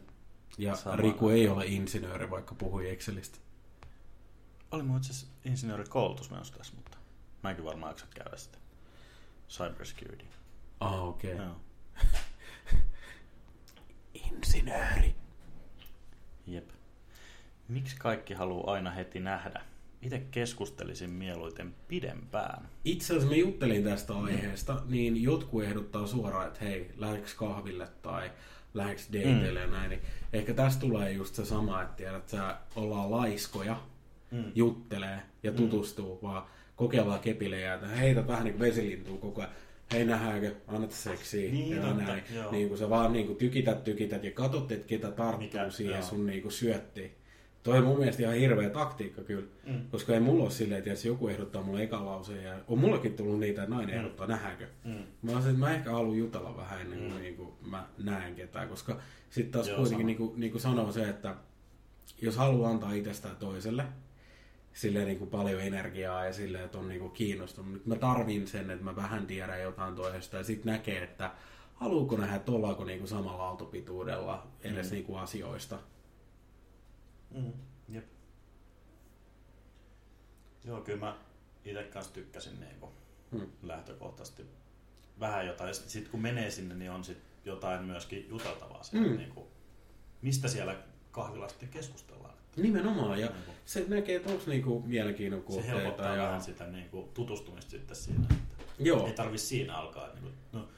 Speaker 1: Ja
Speaker 2: Sama.
Speaker 1: Riku ei ole insinööri, vaikka puhui Excelistä.
Speaker 2: Oli mun itse asiassa insinöörikoulutus menossa tässä, mutta mä enkin varmaan jaksa käydä sitä. Cybersecurity.
Speaker 1: Ah, okei. Okay.
Speaker 2: Joo.
Speaker 1: Insinööri.
Speaker 2: Jep. Miksi kaikki haluaa aina heti nähdä? Itse keskustelisin mieluiten pidempään.
Speaker 1: Itse asiassa mä juttelin tästä aiheesta, niin jotkut ehdottaa suoraan, että hei, lähdeks kahville tai lähdeks dateille mm. ja näin. Niin ehkä tästä tulee just se sama, että tiedät, sä ollaan laiskoja,
Speaker 2: Mm.
Speaker 1: juttelee ja tutustuu, mm. vaan kokeillaan kepilejä, että heitä vähän niin kuin vesilintuu koko ajan. Hei nähdäänkö, annat seksiä
Speaker 2: Niin,
Speaker 1: ja
Speaker 2: totta,
Speaker 1: näin.
Speaker 2: joo.
Speaker 1: Niin kuin sä vaan niin kuin tykität, tykität ja katsot, että ketä tarttuu
Speaker 2: Mikä-
Speaker 1: siihen
Speaker 2: joo.
Speaker 1: sun niin kuin syöttiin. Toi on mun mielestä ihan hirveä taktiikka kyllä,
Speaker 2: Mm.
Speaker 1: koska ei mulla ole silleen, että jos joku ehdottaa mulle ekan lauseen ja on mullakin tullut niitä, että nainen
Speaker 2: Mm.
Speaker 1: ehdottaa, nähdäänkö.
Speaker 2: Mm.
Speaker 1: Mä että mä ehkä haluan jutella vähän ennen kuin,
Speaker 2: Mm.
Speaker 1: niin kuin mä näen ketään, koska sitten taas
Speaker 2: Joo,
Speaker 1: kuitenkin niin kuin, niin kuin sanoo se, että jos haluaa antaa itsestään toiselle, silleen niin kuin paljon energiaa ja silleen, että on niin kuin kiinnostunut. Nyt mä tarvin sen, että mä vähän tiedän jotain toisesta ja sitten näkee, että haluuko nähdä, että ollaanko niin kuin samalla aaltopituudella edes
Speaker 2: Mm.
Speaker 1: niin kuin asioista.
Speaker 2: Mm. Jep. Joo, kyllä mä itse kanssa tykkäsin niinku
Speaker 1: Hmm.
Speaker 2: lähtökohtaisesti vähän jotain. Sitten sit kun menee sinne, niin on sit jotain myöskin juteltavaa siellä,
Speaker 1: Mm.
Speaker 2: niinku, mistä kahvilassa sitten keskustellaan.
Speaker 1: Nimenomaan, ja
Speaker 2: Niinku,
Speaker 1: se näkee, että onko niinku mielenkiinnon
Speaker 2: se
Speaker 1: kohteita.
Speaker 2: helpottaa
Speaker 1: Ja...
Speaker 2: vähän sitä niinku tutustumista sitten siinä. Että
Speaker 1: Joo.
Speaker 2: Ei tarvi siinä alkaa, että niinku, no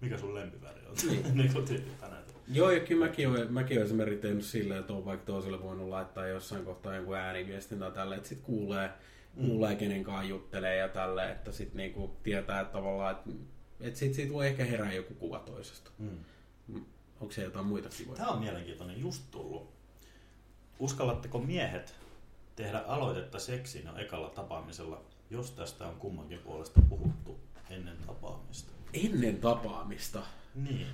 Speaker 2: mikä sun lempiväri on?
Speaker 1: Niin.
Speaker 2: niinku tyyppitä näitä.
Speaker 1: Joo, ja kyllä mäkin olen, mäkin olen esimerkiksi tehnyt silleen, että on vaikka toiselle voinut laittaa jossain kohtaa jonkun ääniviestin tai tälle, että sitten kuulee,
Speaker 2: Mm.
Speaker 1: kuulee kenen kanssa juttelee ja tälle, että sitten niinku tietää että tavallaan, että, että sit siitä voi ehkä herää joku kuva toisesta.
Speaker 2: Mm.
Speaker 1: Onko se jotain muita kivoja?
Speaker 2: Tämä on mielenkiintoinen just tullut. Uskallatteko miehet tehdä aloitetta seksiin jo ekalla tapaamisella, jos tästä on kummankin puolesta puhuttu ennen tapaamista?
Speaker 1: Ennen tapaamista.
Speaker 2: Niin.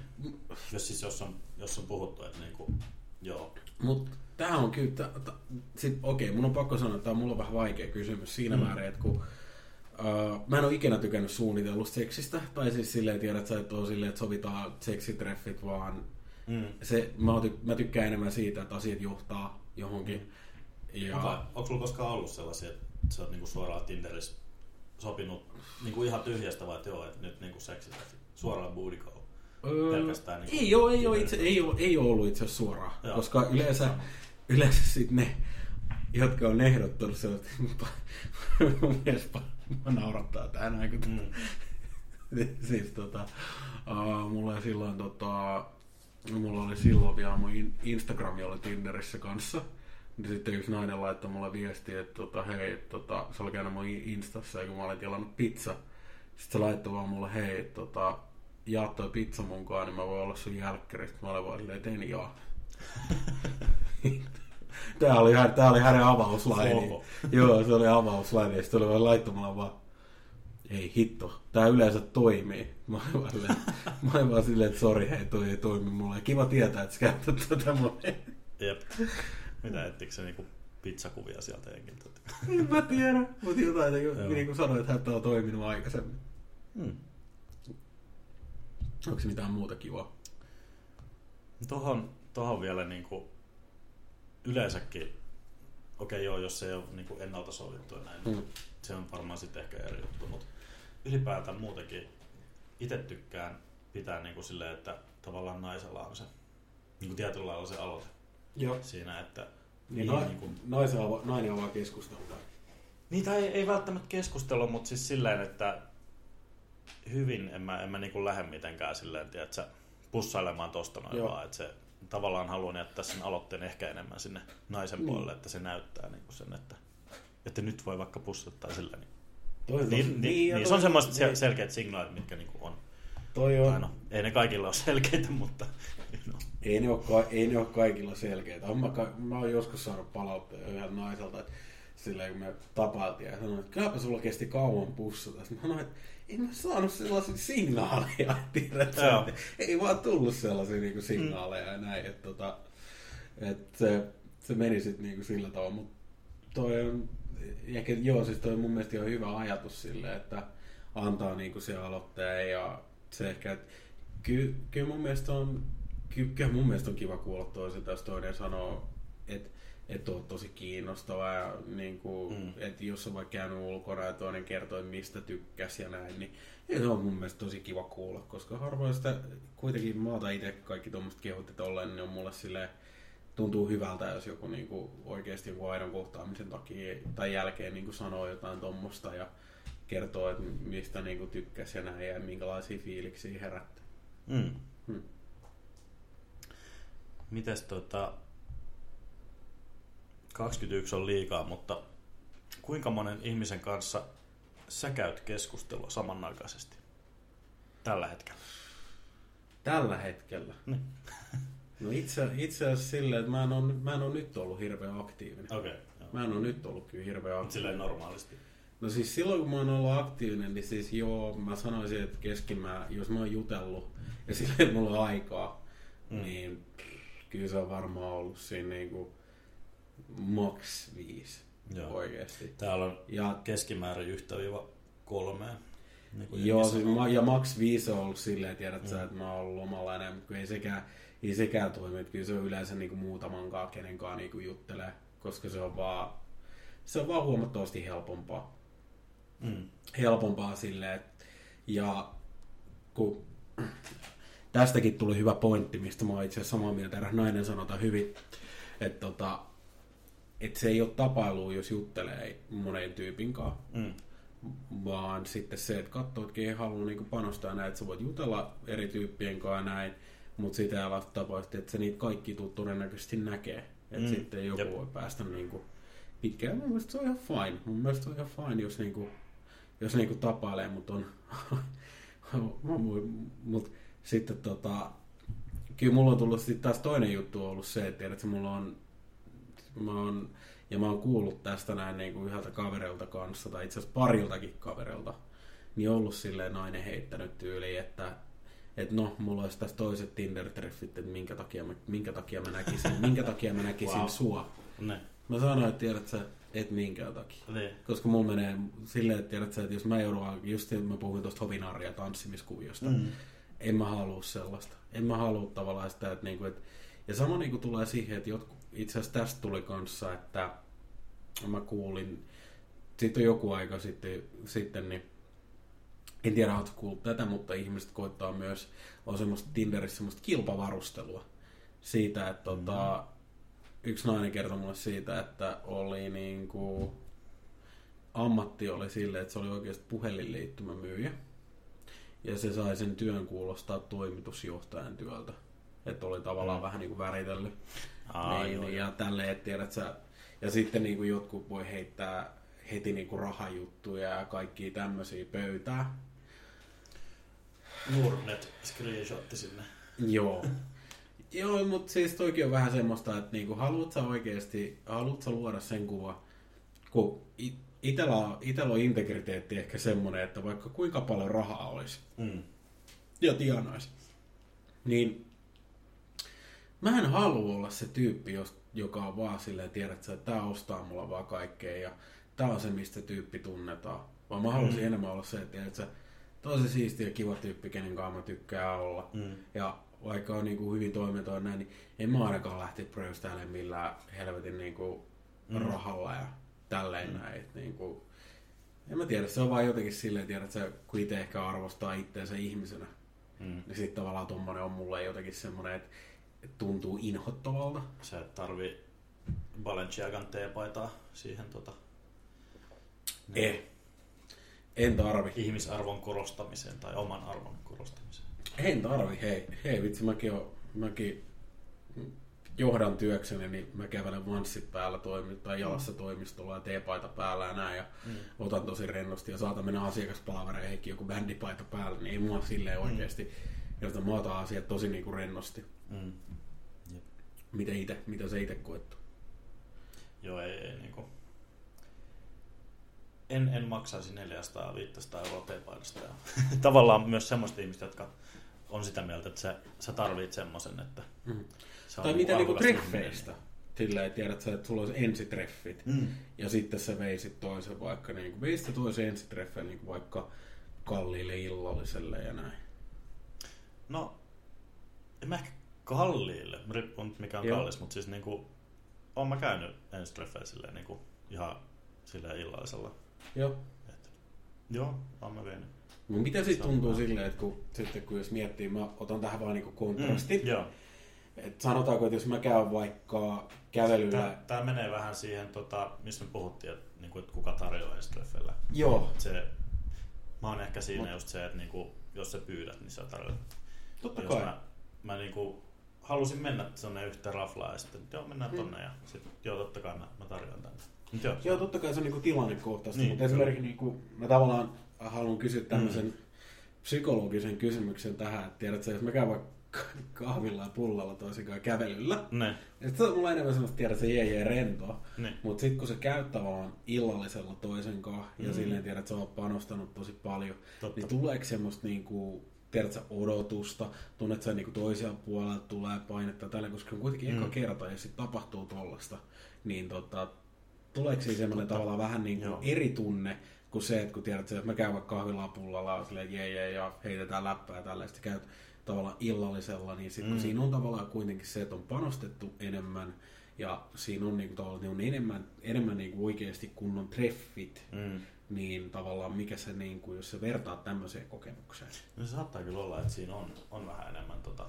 Speaker 2: Jos siis jos on, jos on puhuttu, että niinku, joo.
Speaker 1: Mutta tämä on kyllä, t- t- sit, okei, mun on pakko sanoa, että tämä on mulla vähän vaikea kysymys siinä
Speaker 2: Mm.
Speaker 1: mm. määrin, että kun uh, mä en ole ikinä tykännyt suunnitellusta seksistä, tai siis silleen, tiedät sä, että on silleen, että sovitaan seksitreffit, vaan
Speaker 2: Mm.
Speaker 1: se, mä, oon ty- mä tykkään enemmän siitä, että asiat johtaa johonkin. Ja,
Speaker 2: Onko, onko sulla koskaan ollut sellaisia, että sä oot niinku suoraan Tinderissä sopinut niinku ihan tyhjästä vai että joo, että nyt niinku seksistä suoraan booty call?
Speaker 1: Öö,
Speaker 2: pelkästään niinku
Speaker 1: ei, ole, ei, ole itse, ei, ole, ei ole ollut itse asiassa suoraan,
Speaker 2: Joo.
Speaker 1: koska yleensä, yleensä sit ne, jotka on ehdottanut sellaista, mun mielestä mä naurattaa tää näin, kun
Speaker 2: Mm.
Speaker 1: siis tota, uh, mulla oli silloin tota, mulla oli silloin vielä mun in- Instagrami oli Tinderissä kanssa. Niin sitten yksi nainen laittoi mulle viestiä, että tota, hei, että tota, se oli käynyt mun Instassa ja kun mä olin tilannut pizza. Sitten se laittoi vaan mulle, hei, että tota, jaa toi pizza munkaan, niin mä voin olla sun jälkkäristä. Mä olin vaan silleen, että en jaa. Tää oli, tää oli hänen avauslaini. Joo, se oli avauslaini. Ja sitten oli vaan laittamalla vaan, ei hitto, tää yleensä toimii. Mä olin vaan, silleen, mä olin vaan silleen, että sori, hei, toi ei toimi mulle. Kiva tietää, että sä käytät tätä mulle.
Speaker 2: Jep. Mitä ettikö se niinku pizzakuvia sieltä jenkiltä?
Speaker 1: En mä tiedä, mutta jotain,
Speaker 2: Joo.
Speaker 1: niin kuin sanoit, että tämä on toiminut aikaisemmin.
Speaker 2: Hmm.
Speaker 1: Onko se mitään muuta kivaa?
Speaker 2: Tohon, tohon vielä niinku yleensäkin, okei joo, jos se ei ole niinku ennalta sovittu ja näin,
Speaker 1: Mm.
Speaker 2: se on varmaan sitten ehkä eri juttu, mutta ylipäätään muutenkin itse tykkään pitää niinku silleen, että tavallaan naisella on se niinku tietyllä lailla se aloite
Speaker 1: Joo.
Speaker 2: siinä, että
Speaker 1: Niin,
Speaker 2: niin,
Speaker 1: na-
Speaker 2: niinku,
Speaker 1: naisen ava- nainen avaa keskustelua.
Speaker 2: Niitä ei, ei välttämättä keskustella, mutta siis silleen, että hyvin en mä, en mä niinku lähde mitenkään silleen, tiedätkö, pussailemaan tosta noin
Speaker 1: Joo.
Speaker 2: vaan, että se tavallaan haluan jättää sen aloitteen ehkä enemmän sinne naisen
Speaker 1: Niin.
Speaker 2: puolelle, että se näyttää niinku sen, että, että nyt voi vaikka pussuttaa sillä. Niin,
Speaker 1: Toi
Speaker 2: niin, niin,
Speaker 1: ja
Speaker 2: niin,
Speaker 1: toi-
Speaker 2: se on semmoiset
Speaker 1: niin.
Speaker 2: sel- selkeät signaalit, mitkä niinku on.
Speaker 1: Toi
Speaker 2: Tai
Speaker 1: on,
Speaker 2: no, ei ne kaikilla ole selkeitä, mutta no.
Speaker 1: Ei, ne ole, ka- ei ne ole kaikilla selkeitä. On mä, ka- mä oon joskus saanut palautteita yhdeltä naiselta, että silleen kun me tapailtiin ja sanoin, että kylläpä sulla kesti kauan pussata. Mä sanoin, että en mä saanut sellaisia signaaleja, tiedätkö? Että Ei vaan tullut sellaisia niinku signaaleja ja näin, että tota, että se, se meni sitten niinku sillä tavalla, mutta toi on, ehkä joo, siis toi on mun mielestä ihan hyvä ajatus sille, että antaa niinku se aloitteen ja se ehkä, että ky, kyllä mun mielestä on, kyllä mun mielestä on kiva kuulla toiselta, jos toinen sanoo, että että on tosi kiinnostava ja niin kuin,
Speaker 2: Mm.
Speaker 1: että jos on vaikka käynyt ulkona ja toinen kertoo, että mistä tykkäs ja näin, niin ei se on mun mielestä tosi kiva kuulla, koska harvoin sitä kuitenkin maata itse kaikki tuommoista kehut, että ollen, niin on mulle silleen, tuntuu hyvältä, jos joku niinku oikeasti joku aidon kohtaamisen takia tai jälkeen niinku sanoo jotain tuommoista ja kertoo, että mistä niinku tykkäs ja näin ja minkälaisia fiiliksiä herättää.
Speaker 2: Mm.
Speaker 1: Hmm.
Speaker 2: Mites tota... 21 on liikaa, mutta kuinka monen ihmisen kanssa sä käyt keskustelua samanaikaisesti tällä hetkellä?
Speaker 1: Tällä hetkellä.
Speaker 2: Niin.
Speaker 1: No itse, itse asiassa silleen, että mä en, ole, mä en ole nyt ollut hirveän aktiivinen.
Speaker 2: Okei. Okay,
Speaker 1: Mä en ole nyt ollut kyllä hirveän aktiivinen.
Speaker 2: silleen normaalisti.
Speaker 1: No siis silloin kun mä oon ollut aktiivinen, niin siis joo, mä sanoisin, että keskimää, jos mä oon jutellut ja silleen, mulla on aikaa,
Speaker 2: Mm.
Speaker 1: niin kyllä se on varmaan ollut siinä niinku max viisi
Speaker 2: Joo.
Speaker 1: oikeesti.
Speaker 2: Täällä on
Speaker 1: Ja
Speaker 2: keskimäärin yhtä viiva kolmea. Niin kuin
Speaker 1: Joo, siis ma- ja Max 5 on ollut silleen, tiedät
Speaker 2: Mm.
Speaker 1: sä, että mä oon ollut lomalla enemmän, mutta ei sekään, ei sekään toimi, että kyllä se on yleensä niinku muutaman kaa, kenenkaan niinku juttelee, koska se on vaan, se on vaan huomattavasti helpompaa.
Speaker 2: Mm.
Speaker 1: Helpompaa silleen, että, ja kun tästäkin tuli hyvä pointti, mistä mä oon itse asiassa samaa mieltä, eräs nainen sanota hyvin, että tota, että se ei ole tapailua, jos juttelee monen tyypin kanssa
Speaker 2: Mm.
Speaker 1: vaan sitten se, että katsoo, että ei halua niinku panostaa näin, että sä voit jutella eri tyyppien kanssa näin, mutta sitä ei tapausta, että se niitä kaikki tuu todennäköisesti näkee. Että
Speaker 2: Mm,
Speaker 1: mm. sitten joku
Speaker 2: jep.
Speaker 1: voi päästä niinku pitkään. Mun mielestä se on ihan fine. Mun mielestä se on ihan fine, jos niinku, jos niinku tapailee, mutta on... mut sitten tota... Kyllä mulla on tullut sitten taas toinen juttu ollut se, että tiedät, että mulla on... Mä oon ja mä oon kuullut tästä näin niin kuin yhdeltä kaverilta kanssa, tai itse asiassa pariltakin kaverilta, niin ollut silleen nainen heittänyt tyyliin, että että no, mulla olisi tässä toiset Tinder-treffit, että minkä takia mä, minkä takia mä näkisin, minkä takia mä näkisin
Speaker 2: Wow.
Speaker 1: sua.
Speaker 2: Ne.
Speaker 1: Mä sanoin, että tiedät sä, et minkään takia.
Speaker 2: Niin.
Speaker 1: Koska mulla menee silleen, että tiedät sä, että jos mä joudun, just mä puhuin tuosta hovinaaria tanssimiskuviosta,
Speaker 2: Mm.
Speaker 1: En mä halua sellaista. En mä halua tavallaan sitä, että niinku, et, ja sama niinku tulee siihen, että jotkut, itse asiassa tästä tuli kanssa, että mä kuulin, sitten on joku aika sitten, sitten niin en tiedä, oletko kuullut tätä, mutta ihmiset koittaa myös, on semmoista Tinderissä semmoista kilpavarustelua siitä, että tota, yksi nainen kertoi mulle siitä, että oli niinku, ammatti oli silleen, että se oli oikeasti puhelinliittymämyyjä. Ja se sai sen työn kuulostaa toimitusjohtajan työltä. Että oli tavallaan
Speaker 2: Mm.
Speaker 1: vähän niin kuin väritellyt.
Speaker 2: Aa,
Speaker 1: niin,
Speaker 2: joo,
Speaker 1: niin,
Speaker 2: joo.
Speaker 1: ja tälleen, että tiedät sä, ja sitten niin kuin jotkut voi heittää heti niin kuin rahajuttuja ja kaikkia tämmöisiä pöytää.
Speaker 2: Nordnet screenshotti sinne.
Speaker 1: Joo. Joo, mutta siis toikin on vähän semmoista, että niinku, haluat sä oikeasti, haluat sä luoda sen kuva, kun it- itellä on, itellä on integriteetti ehkä semmoinen, että vaikka kuinka paljon rahaa olisi
Speaker 2: Mm.
Speaker 1: ja tienais, niin mä en halua olla se tyyppi, jos, joka on vaan silleen, tiedät sä, että tää ostaa mulla vaan kaikkea ja tää on se, mistä tyyppi tunnetaan. Vaan mä haluaisin
Speaker 2: Mm.
Speaker 1: enemmän olla se, että tiedät sä, se siisti ja kiva tyyppi, kenen kanssa mä tykkään olla.
Speaker 2: Mm.
Speaker 1: Ja vaikka on niinku hyvin toimintoa näin, niin en mä ainakaan lähti pröystäilemään millään helvetin niinku
Speaker 2: Mm.
Speaker 1: mm. rahalla ja tälleen
Speaker 2: Mm.
Speaker 1: näin. Et niinku, en mä tiedä, se on vaan jotenkin silleen, tiedät, että sä, kun itse ehkä arvostaa itseensä ihmisenä,
Speaker 2: Mm.
Speaker 1: niin sitten tavallaan tommonen on mulle jotenkin semmonen, että et tuntuu inhottavalta.
Speaker 2: Sä et tarvii Balenciagan teepaitaa siihen tota,
Speaker 1: Eh. En tarvi.
Speaker 2: ihmisarvon korostamiseen tai oman arvon korostamiseen.
Speaker 1: En tarvi, hei. Hei vitsi, mäkin, on, mäkin johdan työkseni, niin mä kävelen vanssit päällä toimi, tai jalassa toimistolla ja teepaita päällä ja näin. Ja
Speaker 2: Mm.
Speaker 1: otan tosi rennosti ja saatan mennä asiakaspalvereihinkin joku bändipaita päällä, niin ei mua silleen oikeasti. Mm. mä otan asiat tosi niinku rennosti.
Speaker 2: Mm.
Speaker 1: Mitä, ite, mitä se itse koettu?
Speaker 2: Joo, ei, ei niinku... En, en maksaisi 400-500 euroa teepaidasta. Ja tavallaan myös semmoista ihmistä, jotka on sitä mieltä, että sä, sä tarvit semmoisen, että
Speaker 1: Mm.
Speaker 2: Se
Speaker 1: Tai mitä niinku treffeistä? Silleen, tiedät sä, että sulla olisi ensitreffit.
Speaker 2: Mm.
Speaker 1: Ja sitten sä veisit toisen vaikka, niin kuin, veisit toisen ensitreffeen niin kuin vaikka kalliille illalliselle ja näin.
Speaker 2: No, en mä ehkä kalliille, riippuu nyt mikä on
Speaker 1: Joo.
Speaker 2: kallis, mutta siis niinku, oon mä käynyt ensitreffeillä silleen niinku ihan silleen illallisella.
Speaker 1: Joo.
Speaker 2: Et, joo, oon mä vienyt.
Speaker 1: Mutta mitä sitten tuntuu silleen, että kun, sitten kun jos miettii, mä otan tähän vaan niinku kontrasti.
Speaker 2: Mm, joo.
Speaker 1: Et sanotaanko, että jos mä käyn vaikka kävelyllä...
Speaker 2: Tää menee vähän siihen, tota, mistä me puhuttiin, että, niinku, että kuka tarjoaa ensitreffeillä.
Speaker 1: Joo,
Speaker 2: Se, mä oon ehkä siinä
Speaker 1: Mut-
Speaker 2: just se, että niinku, jos sä pyydät, niin sä tarjoat.
Speaker 1: totta
Speaker 2: jos
Speaker 1: kai.
Speaker 2: mä, mä niinku, halusin mennä tonne yhteen raflaan ja sitten, joo mennään
Speaker 1: Mm.
Speaker 2: tonne ja sitten, joo totta kai mä, mä tarjoan tänne. Mut joo,
Speaker 1: Joo, totta kai se on niinku tilannekohtaista,
Speaker 2: Niin,
Speaker 1: mutta esimerkiksi niinku, mä tavallaan haluan kysyä tämmöisen psykologisen kysymyksen tähän, että tiedät sä, jos mä käyn vaikka kahvilla ja pullalla toisinkaan kävelyllä.
Speaker 2: Ne.
Speaker 1: Ja se on mulla enemmän semmoista tiedä, että se jee jee rentoa.
Speaker 2: Niin.
Speaker 1: Mutta sitten kun se käyt tavallaan illallisella toisen kanssa ja
Speaker 2: Mm.
Speaker 1: silleen tiedät, että se on panostanut tosi paljon,
Speaker 2: Totta.
Speaker 1: niin tuleeko semmoista niinku, tiedät sä, odotusta, tunnet sä niinku toisia puolelta tulee painetta tällä, koska on kuitenkin
Speaker 2: Mm.
Speaker 1: eka kerta, jos sit tapahtuu tollasta, niin tota, tuleeko siinä semmoinen tavallaan vähän niinku
Speaker 2: Joo.
Speaker 1: eri tunne kuin se, että kun tiedät, että mä käyn vaikka kahvilla pullalla ja silleen jee, jee, ja heitetään läppää ja tällä, ja sitten käyt tavallaan illallisella, niin kun
Speaker 2: Mm.
Speaker 1: siinä on tavallaan kuitenkin se, että on panostettu enemmän, ja siinä on niinku tavallaan niin on enemmän, enemmän niinku oikeasti kunnon treffit,
Speaker 2: Mm.
Speaker 1: niin tavallaan mikä se, niinku, jos se vertaa tämmöiseen kokemukseen.
Speaker 2: No se saattaa kyllä olla, että siinä on, on vähän enemmän tota,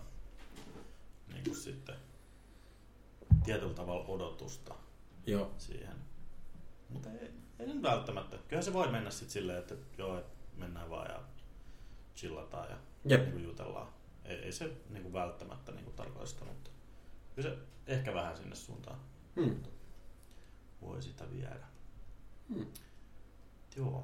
Speaker 2: niin kuin sitten tietyllä tavalla odotusta
Speaker 1: Joo.
Speaker 2: siihen. Mutta ei, ei nyt välttämättä. Kyllä se voi mennä sitten silleen, että joo, mennään vaan ja chillataan ja
Speaker 1: Jep.
Speaker 2: niin kuin jutellaan. Ei, ei se niin kuin välttämättä niin kuin tarkoita sitä, mutta kyllä se ehkä vähän sinne suuntaan
Speaker 1: Hmm.
Speaker 2: voi sitä viedä.
Speaker 1: Hmm.
Speaker 2: Joo.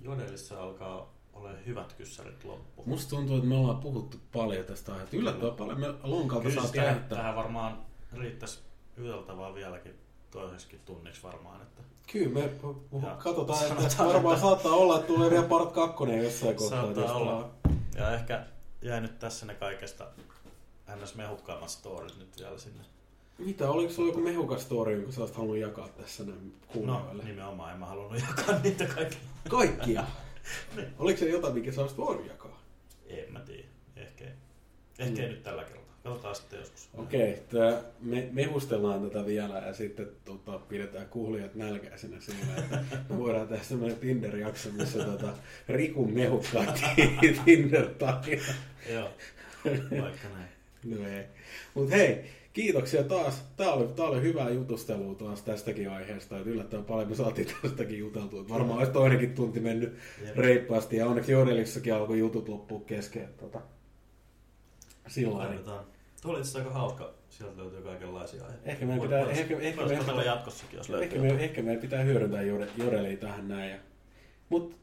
Speaker 2: Jodelissa alkaa olla hyvät kyssärit loppu.
Speaker 1: Musta tuntuu, että me ollaan puhuttu paljon tästä aiheesta. Yllättävän paljon me lonkalta
Speaker 2: sitä,
Speaker 1: lähettää.
Speaker 2: tähän varmaan riittäisi yöllä vieläkin toiseksi tunniksi varmaan. Että
Speaker 1: Kyllä, me
Speaker 2: Ja
Speaker 1: katsotaan, että
Speaker 2: sanotaan,
Speaker 1: varmaan
Speaker 2: että-
Speaker 1: saattaa olla, että tulee vielä part kakkonen jossain kohtaa.
Speaker 2: Saattaa olla. Ja ehkä jäi nyt tässä ne kaikesta ns. mehukkaimmat storit nyt vielä sinne.
Speaker 1: Mitä, oliko sulla joku mehukas story, jonka sä olisit halunnut jakaa tässä näin
Speaker 2: No
Speaker 1: kuulijoille?
Speaker 2: nimenomaan, en mä halunnut jakaa niitä kaikki.
Speaker 1: Kaikkia?
Speaker 2: Niin.
Speaker 1: Oliko se jotain, mikä sä olisit voinut jakaa?
Speaker 2: En mä tiedä. Ehkä ei. Ehkä ei nyt tällä kertaa. Katsotaan sitten joskus.
Speaker 1: Okei, okay, me mehustellaan tätä vielä ja sitten tota, pidetään kuulijat nälkäisenä siinä, että me voidaan tehdä semmoinen Tinder-jakso, missä tota, Rikun mehukkaat Tinder-tarina.
Speaker 2: Joo, vaikka näin.
Speaker 1: No ei. Mut hei, kiitoksia taas. Tää oli, tää oli hyvää jutustelua taas tästäkin aiheesta. Et yllättävän paljon me saatiin tästäkin juteltua. Et varmaan olisi toinenkin tunti mennyt
Speaker 2: Jep.
Speaker 1: reippaasti. Ja onneksi Jodelissakin alkoi jutut loppua kesken. Tota, sillä lailla.
Speaker 2: Laitetaan. Tuo oli aika hauska. Sieltä löytyy kaikenlaisia aiheita.
Speaker 1: Ehkä meidän pitää-
Speaker 2: voisi-
Speaker 1: ehkä- ehkä
Speaker 2: voisi katella
Speaker 1: pitää-
Speaker 2: jatkossakin, jos löytyy.
Speaker 1: Ehkä, me, ehkä meidän pitää hyödyntää Jode- Jodelia tähän näin. Ja... Mut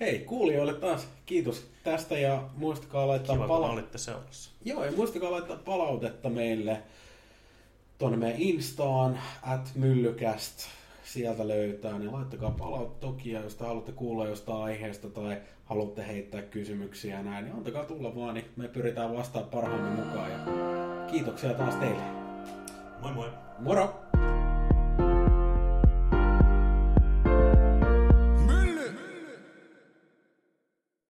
Speaker 1: hei, kuulijoille taas kiitos tästä ja muistakaa laittaa
Speaker 2: Kiva,
Speaker 1: pala-
Speaker 2: olitte seurassa.
Speaker 1: Joo, ja muistakaa laittaa palautetta meille tuonne meidän Instaan, at myllykäst, sieltä löytää, niin laittakaa palautetta toki, ja jos te haluatte kuulla jostain aiheesta tai haluatte heittää kysymyksiä ja näin, niin antakaa tulla vaan, niin me pyritään vastaamaan parhaamme mukaan. Ja kiitoksia taas teille.
Speaker 2: Moi moi!
Speaker 1: Moro!